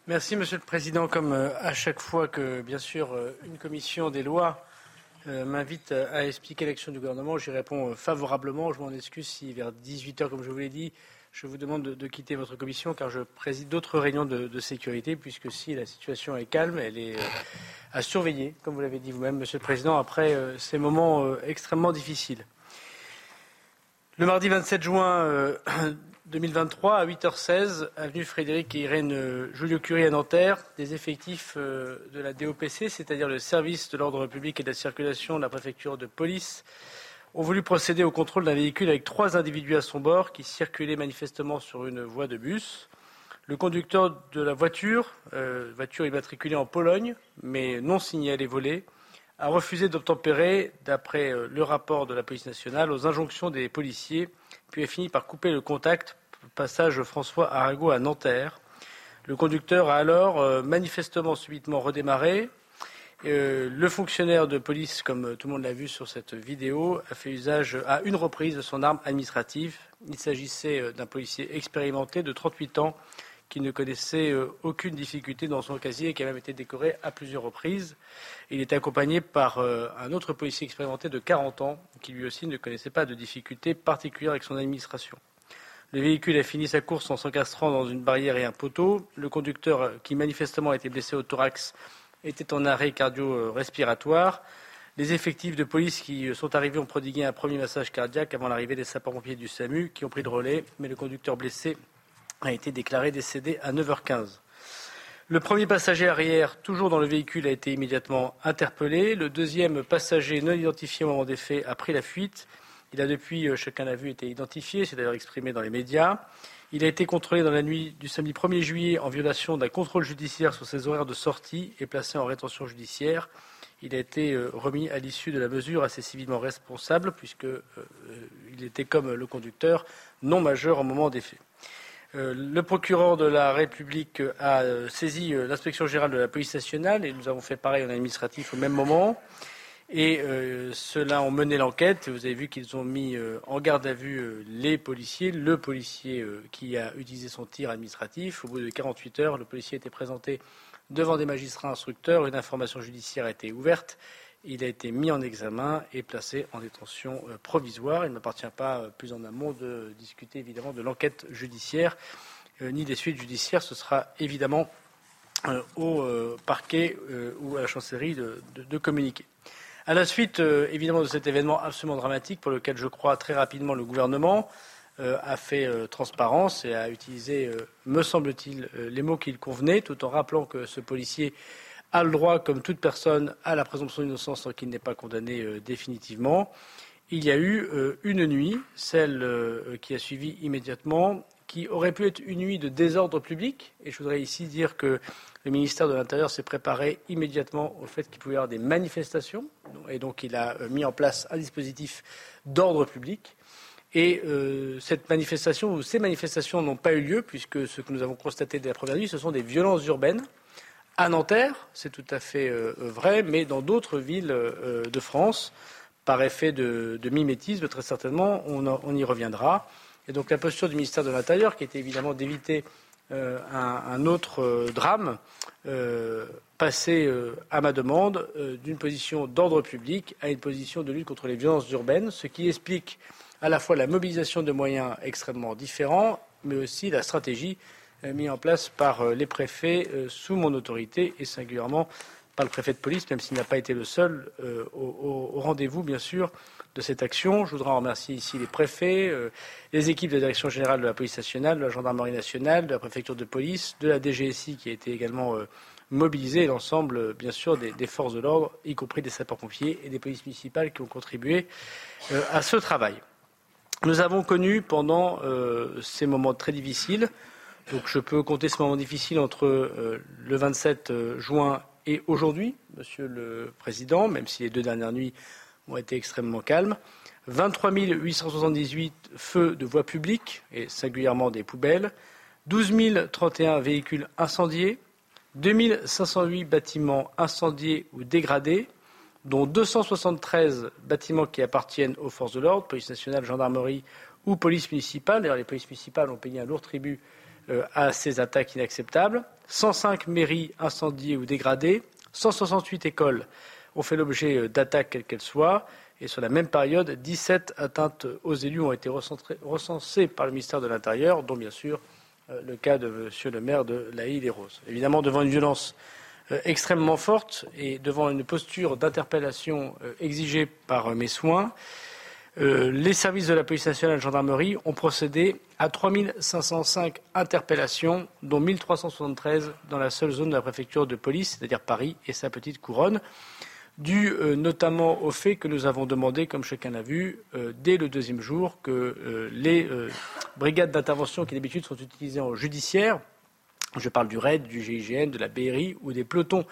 Merci, Monsieur le Président. Comme euh, à chaque fois que, bien sûr, une commission des lois euh, m'invite à expliquer l'action du gouvernement, j'y réponds favorablement. Je m'en excuse si vers 18 heures, comme je vous l'ai dit, je vous demande de, quitter votre commission car je préside d'autres réunions de, sécurité, puisque si la situation est calme, elle est euh, à surveiller, comme vous l'avez dit vous-même, Monsieur le Président, après euh, ces moments euh, extrêmement difficiles. Le mardi 27 juin 2023, à 8h16, avenue Frédéric et Irène Julio-Curie à Nanterre, des effectifs de la DOPC, c'est-à-dire le service de l'ordre public et de la circulation de la préfecture de police, ont voulu procéder au contrôle d'un véhicule avec trois individus à son bord qui circulaient manifestement sur une voie de bus. Le conducteur de la voiture, euh, voiture immatriculée en Pologne, mais non signalée volée, a refusé d'obtempérer, d'après euh, le rapport de la police nationale, aux injonctions des policiers, puis a fini par couper le contact passage François Arago à Nanterre. Le conducteur a alors euh, manifestement subitement redémarré, euh, le fonctionnaire de police, comme tout le monde l'a vu sur cette vidéo, a fait usage à une reprise de son arme administrative. Il s'agissait d'un policier expérimenté de 38 ans qui ne connaissait euh, aucune difficulté dans son casier et qui a même été décoré à plusieurs reprises. Il était accompagné par un autre policier expérimenté de 40 ans qui lui aussi ne connaissait pas de difficultés particulières avec son administration. Le véhicule a fini sa course en s'encastrant dans une barrière et un poteau. Le conducteur, qui manifestement a été blessé au thorax, était en arrêt cardio-respiratoire. Les effectifs de police qui sont arrivés ont prodigué un premier massage cardiaque avant l'arrivée des sapeurs-pompiers du SAMU qui ont pris le relais, mais le conducteur blessé a été déclaré décédé à 9h15. Le premier passager arrière, toujours dans le véhicule, a été immédiatement interpellé. Le deuxième passager, non identifié au moment des faits, a pris la fuite. Il a depuis, euh, chacun l'a vu, été identifié, c'est d'ailleurs exprimé dans les médias. Il a été contrôlé dans la nuit du samedi 1er juillet en violation d'un contrôle judiciaire sur ses horaires de sortie et placé en rétention judiciaire. Il a été euh, remis à l'issue de la mesure assez civilement responsable puisqu'il euh, était comme le conducteur non majeur au moment des faits. Euh, le procureur de la République a saisi l'inspection générale de la police nationale et nous avons fait pareil en administratif au même moment. Et euh, ceux-là ont mené l'enquête. Vous avez vu qu'ils ont mis euh, en garde à vue euh, les policiers, le policier qui a utilisé son tir administratif. Au bout de 48 heures, le policier été présenté devant des magistrats instructeurs. Une information judiciaire a été ouverte. Il a été mis en examen et placé en détention provisoire. Il ne m'appartient pas plus en amont de discuter évidemment de l'enquête judiciaire ni des suites judiciaires. Ce sera évidemment au parquet ou à la chancellerie de communiquer. À la suite, euh, évidemment, de cet événement absolument dramatique, pour lequel je crois très rapidement le gouvernement euh, a fait euh, transparence et a utilisé, me semble-t-il, les mots qu'il convenait, tout en rappelant que ce policier a le droit, comme toute personne, à la présomption d'innocence tant qu'il n'est pas condamné définitivement. Il y a eu une nuit, celle qui a suivi immédiatement, qui aurait pu être une nuit de désordre public. Et je voudrais ici dire que le ministère de l'Intérieur s'est préparé immédiatement au fait qu'il pouvait y avoir des manifestations. Et donc, il a euh, mis en place un dispositif d'ordre public. Et euh, cette manifestation ou ces manifestations n'ont pas eu lieu, puisque ce que nous avons constaté dès la première nuit, ce sont des violences urbaines. À Nanterre, c'est tout à fait euh, vrai, mais dans d'autres villes de France, par effet de, mimétisme, très certainement, on, y reviendra. Et donc la posture du ministère de l'Intérieur, qui était évidemment d'éviter euh, un, autre euh, drame euh, passé à ma demande d'une position d'ordre public à une position de lutte contre les violences urbaines, ce qui explique à la fois la mobilisation de moyens extrêmement différents, mais aussi la stratégie mise en place par les préfets sous mon autorité et singulièrement par le préfet de police, même s'il n'a pas été le seul au rendez-vous, bien sûr, de cette action. Je voudrais remercier ici les préfets, euh, les équipes de la Direction générale de la police nationale, de la gendarmerie nationale, de la préfecture de police, de la DGSI qui a été également euh, mobilisée et l'ensemble, euh, bien sûr, des, forces de l'ordre, y compris des sapeurs-pompiers et des polices municipales qui ont contribué à ce travail. Nous avons connu pendant ces moments très difficiles, je peux compter ce moment difficile entre le 27 juin et aujourd'hui, Monsieur le Président, même si les deux dernières nuits ont été extrêmement calmes. 23 878 feux de voies publiques, et singulièrement des poubelles, 12 031 véhicules incendiés, 2 508 bâtiments incendiés ou dégradés, dont 273 bâtiments qui appartiennent aux forces de l'ordre, police nationale, gendarmerie ou police municipale. D'ailleurs, les polices municipales ont payé un lourd tribut euh, à ces attaques inacceptables. 105 mairies incendiées ou dégradées, 168 écoles ont fait l'objet euh, d'attaques quelles qu'elles soient. Et sur la même période, 17 atteintes aux élus ont été recensées par le ministère de l'Intérieur, dont bien sûr euh, le cas de M. le maire de La Rose. Évidemment, devant une violence euh, extrêmement forte et devant une posture d'interpellation euh, exigée par mes soins, les services de la police nationale et de la gendarmerie ont procédé à 3 505 interpellations, dont 1 373 dans la seule zone de la préfecture de police, c'est-à-dire Paris et sa petite couronne dû euh, notamment au fait que nous avons demandé, comme chacun l'a vu, euh, dès le deuxième jour, que euh, les brigades d'intervention qui d'habitude sont utilisées en judiciaire, je parle du RAID, du GIGN, de la BRI ou des pelotons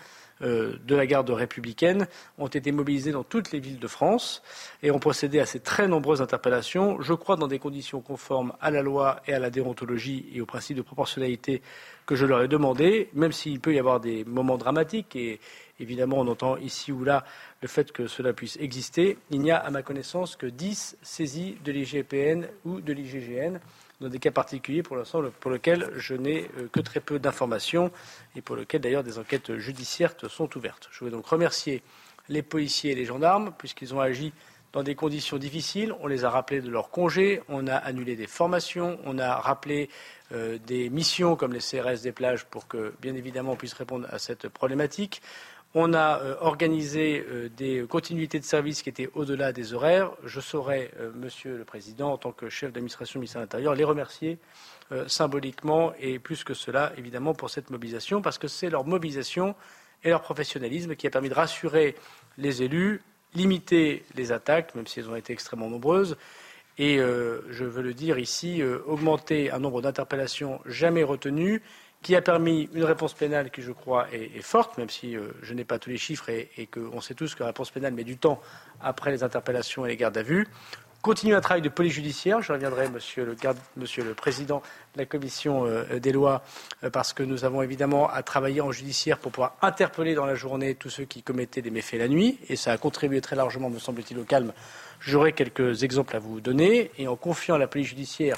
de la garde républicaine ont été mobilisés dans toutes les villes de France et ont procédé à ces très nombreuses interpellations, je crois dans des conditions conformes à la loi et à la déontologie et au principe de proportionnalité que je leur ai demandé, même s'il peut y avoir des moments dramatiques et, Évidemment, on entend ici ou là le fait que cela puisse exister. Il n'y a, à ma connaissance, que 10 saisies de l'IGPN ou de l'IGGN dans des cas particuliers pour l'instant pour lesquels je n'ai euh, que très peu d'informations et pour lesquels d'ailleurs des enquêtes judiciaires sont ouvertes. Je veux donc remercier les policiers et les gendarmes puisqu'ils ont agi dans des conditions difficiles. On les a rappelés de leur congé, on a annulé des formations, on a rappelé euh, des missions comme les CRS des plages pour que, bien évidemment, on puisse répondre à cette problématique. On a euh, organisé euh, des continuités de service qui étaient au-delà des horaires. Je saurais, euh, Monsieur le Président, en tant que chef d'administration du ministère de l'Intérieur, les remercier symboliquement et plus que cela, évidemment, pour cette mobilisation, parce que c'est leur mobilisation et leur professionnalisme qui a permis de rassurer les élus, limiter les attaques, même si elles ont été extrêmement nombreuses, et je veux le dire ici, augmenter un nombre d'interpellations jamais retenues qui a permis une réponse pénale qui, je crois, est, forte, même si euh, je n'ai pas tous les chiffres et, qu'on sait tous que la réponse pénale met du temps après les interpellations et les gardes à vue. Continuer un travail de police judiciaire, je reviendrai, monsieur le, président de la commission euh, des lois, euh, parce que nous avons évidemment à travailler en judiciaire pour pouvoir interpeller dans la journée tous ceux qui commettaient des méfaits la nuit, et ça a contribué très largement, me semble-t-il, au calme. J'aurai quelques exemples à vous donner, et en confiant la police judiciaire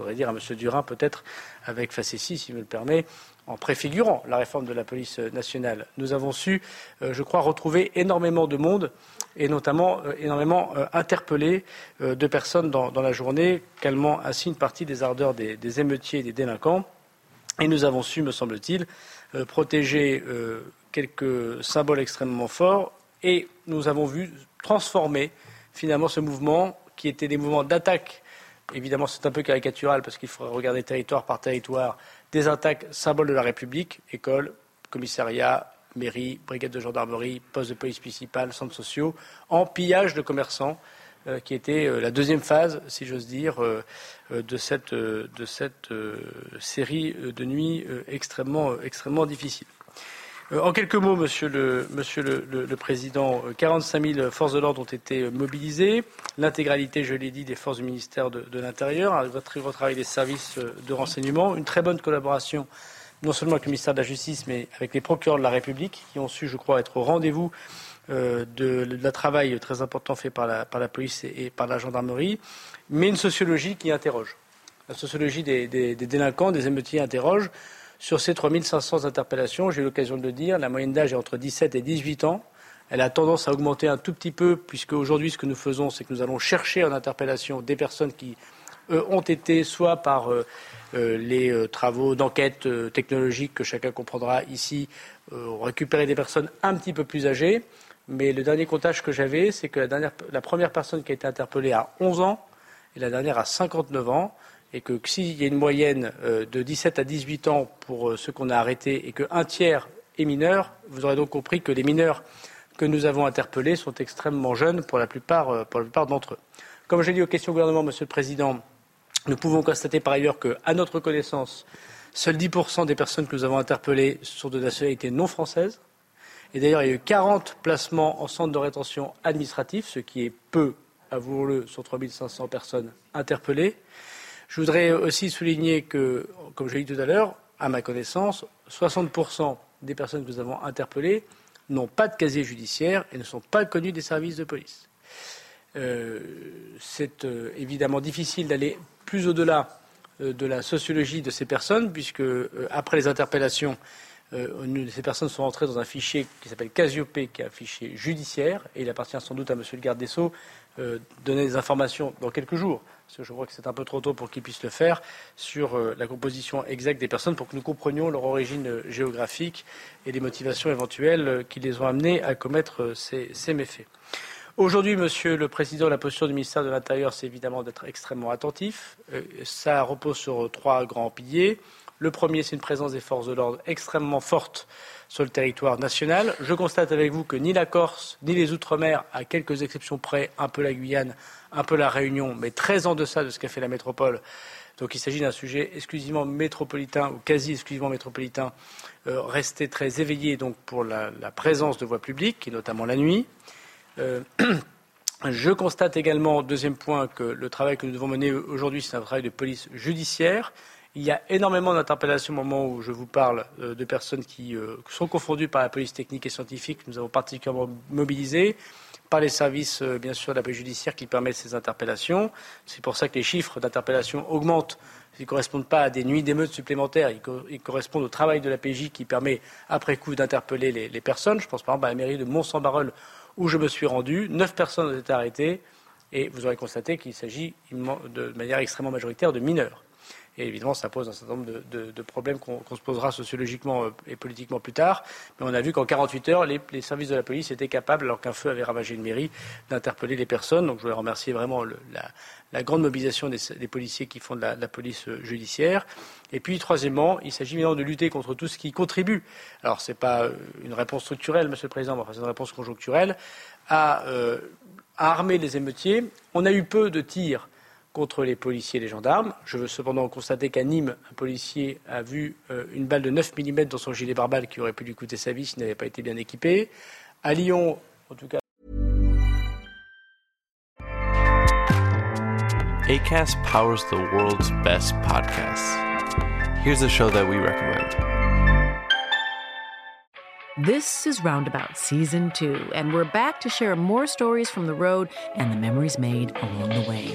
je voudrais dire à M. Durin, peut-être avec facétie, s'il me le permet, en préfigurant la réforme de la police nationale. Nous avons su, euh, je crois, retrouver énormément de monde et notamment euh, énormément euh, interpeller de personnes dans, la journée, calmant ainsi une partie des ardeurs des, émeutiers et des délinquants. Et nous avons su, me semble-t-il, protéger quelques symboles extrêmement forts et nous avons vu transformer finalement ce mouvement qui était des mouvements d'attaque Évidemment, c'est un peu caricatural parce qu'il faudrait regarder territoire par territoire des attaques symboles de la République, écoles, commissariats, mairies, brigades de gendarmerie, postes de police municipale, centres sociaux, en de commerçants, euh, qui était euh, la deuxième phase, si j'ose dire, euh, de cette, de cette série de nuits extrêmement, extrêmement difficiles. Euh, en quelques mots, Monsieur le, Président, 45 euh, 000 forces de l'ordre ont été mobilisées. L'intégralité, je l'ai dit, des forces du ministère de, l'Intérieur, gros travail des services euh, de renseignement, une très bonne collaboration non seulement avec le ministère de la Justice, mais avec les procureurs de la République, qui ont su, je crois, être au rendez-vous de, la travail très important fait par la, police et, par la gendarmerie, mais une sociologie qui interroge. La sociologie des délinquants, des émeutiers interroge. Sur ces 3500 interpellations, j'ai eu l'occasion de le dire, la moyenne d'âge est entre 17 et 18 ans. Elle a tendance à augmenter un tout petit peu, puisque aujourd'hui, ce que nous faisons, c'est que nous allons chercher en interpellation des personnes qui ont été soit par euh, euh, les euh, travaux d'enquête technologique que chacun comprendra ici, récupérer des personnes un petit peu plus âgées. Mais le dernier comptage que j'avais, c'est que la, la première personne qui a été interpellée a 11 ans et la dernière a 59 ans et que s'il y a une moyenne euh, de 17 à 18 ans pour euh, ceux qu'on a arrêtés et qu'un tiers est mineur, vous aurez donc compris que les mineurs que nous avons interpellés sont extrêmement jeunes pour la plupart, euh, d'entre eux. Comme j'ai dit aux questions au gouvernement, Monsieur le Président, nous pouvons constater par ailleurs qu'à notre connaissance, seuls 10% des personnes que nous avons interpellées sont de nationalité non française. Et d'ailleurs, il y a eu 40 placements en centre de rétention administratif, ce qui est peu avouons-le, sur 3500 personnes interpellées. Je voudrais aussi souligner que, comme je l'ai dit tout à l'heure, à ma connaissance, 60% des personnes que nous avons interpellées n'ont pas de casier judiciaire et ne sont pas connues des services de police. Euh, c'est euh, évidemment difficile d'aller plus au-delà euh, de la sociologie de ces personnes, puisque après les interpellations, ces personnes sont entrées dans un fichier qui s'appelle Casiopé, qui est un fichier judiciaire, et il appartient sans doute à M. le garde des Sceaux de donner des informations dans quelques jours, je crois que c'est un peu trop tôt pour qu'il puisse le faire, sur la composition exacte des personnes, pour que nous comprenions leur origine géographique et les motivations éventuelles qui les ont amenées à commettre ces méfaits. Aujourd'hui, Monsieur le Président, la posture du ministère de l'Intérieur, c'est évidemment d'être extrêmement attentif. Euh, ça repose sur trois grands piliers. Le premier, c'est une présence des forces de l'ordre extrêmement forte sur le territoire national. Je constate avec vous que ni la Corse, ni les Outre-mer, à quelques exceptions près, un peu la Guyane, un peu la Réunion, mais très en deçà de ce qu'a fait la métropole. Donc il s'agit d'un sujet exclusivement métropolitain ou quasi exclusivement métropolitain, euh, rester très éveillé donc pour la, présence de voies publiques, et notamment la nuit. Euh, je constate également, deuxième point, que le travail que nous devons mener aujourd'hui, c'est un travail de police judiciaire. Il y a énormément d'interpellations au moment où je vous parle euh, de personnes qui sont confondues par la police technique et scientifique. Nous avons particulièrement mobilisé par les services, bien sûr, de la police judiciaire qui permettent ces interpellations. C'est pour ça que les chiffres d'interpellation augmentent. Ils ne correspondent pas à des nuits d'émeutes supplémentaires. Ils, correspondent au travail de la PJ qui permet, après coup, d'interpeller les, les, personnes. Je pense par exemple à la mairie de Mont-Saint-Barreul où je me suis rendu. Neuf personnes ont été arrêtées et vous aurez constaté qu'il s'agit de manière extrêmement majoritaire de mineurs. Et évidemment, ça pose un certain nombre de, problèmes qu'on se posera sociologiquement euh, et politiquement plus tard. Mais on a vu qu'en 48 heures, les, services de la police étaient capables, alors qu'un feu avait ravagé une mairie, d'interpeller les personnes. Donc je voulais remercier vraiment la, grande mobilisation des, policiers qui font de la, police euh, judiciaire. Et puis, troisièmement, il s'agit évidemment de lutter contre tout ce qui contribue. Alors, ce n'est pas euh, une réponse structurelle, Monsieur le Président, mais enfin, c'est une réponse conjoncturelle, à armer les émeutiers. On a eu peu de tirs contre les policiers et les gendarmes. Je veux cependant constater qu'à Nîmes, un policier a vu euh, une balle de 9 mm dans son gilet barbale qui aurait pu lui coûter sa vie s'il n'avait pas été bien équipé. À Lyon, en tout cas. ACAST powers the world's best podcasts. Here's a show that we recommend. This is Roundabout Season 2, and we're back to share more stories from the road and the memories made along the way.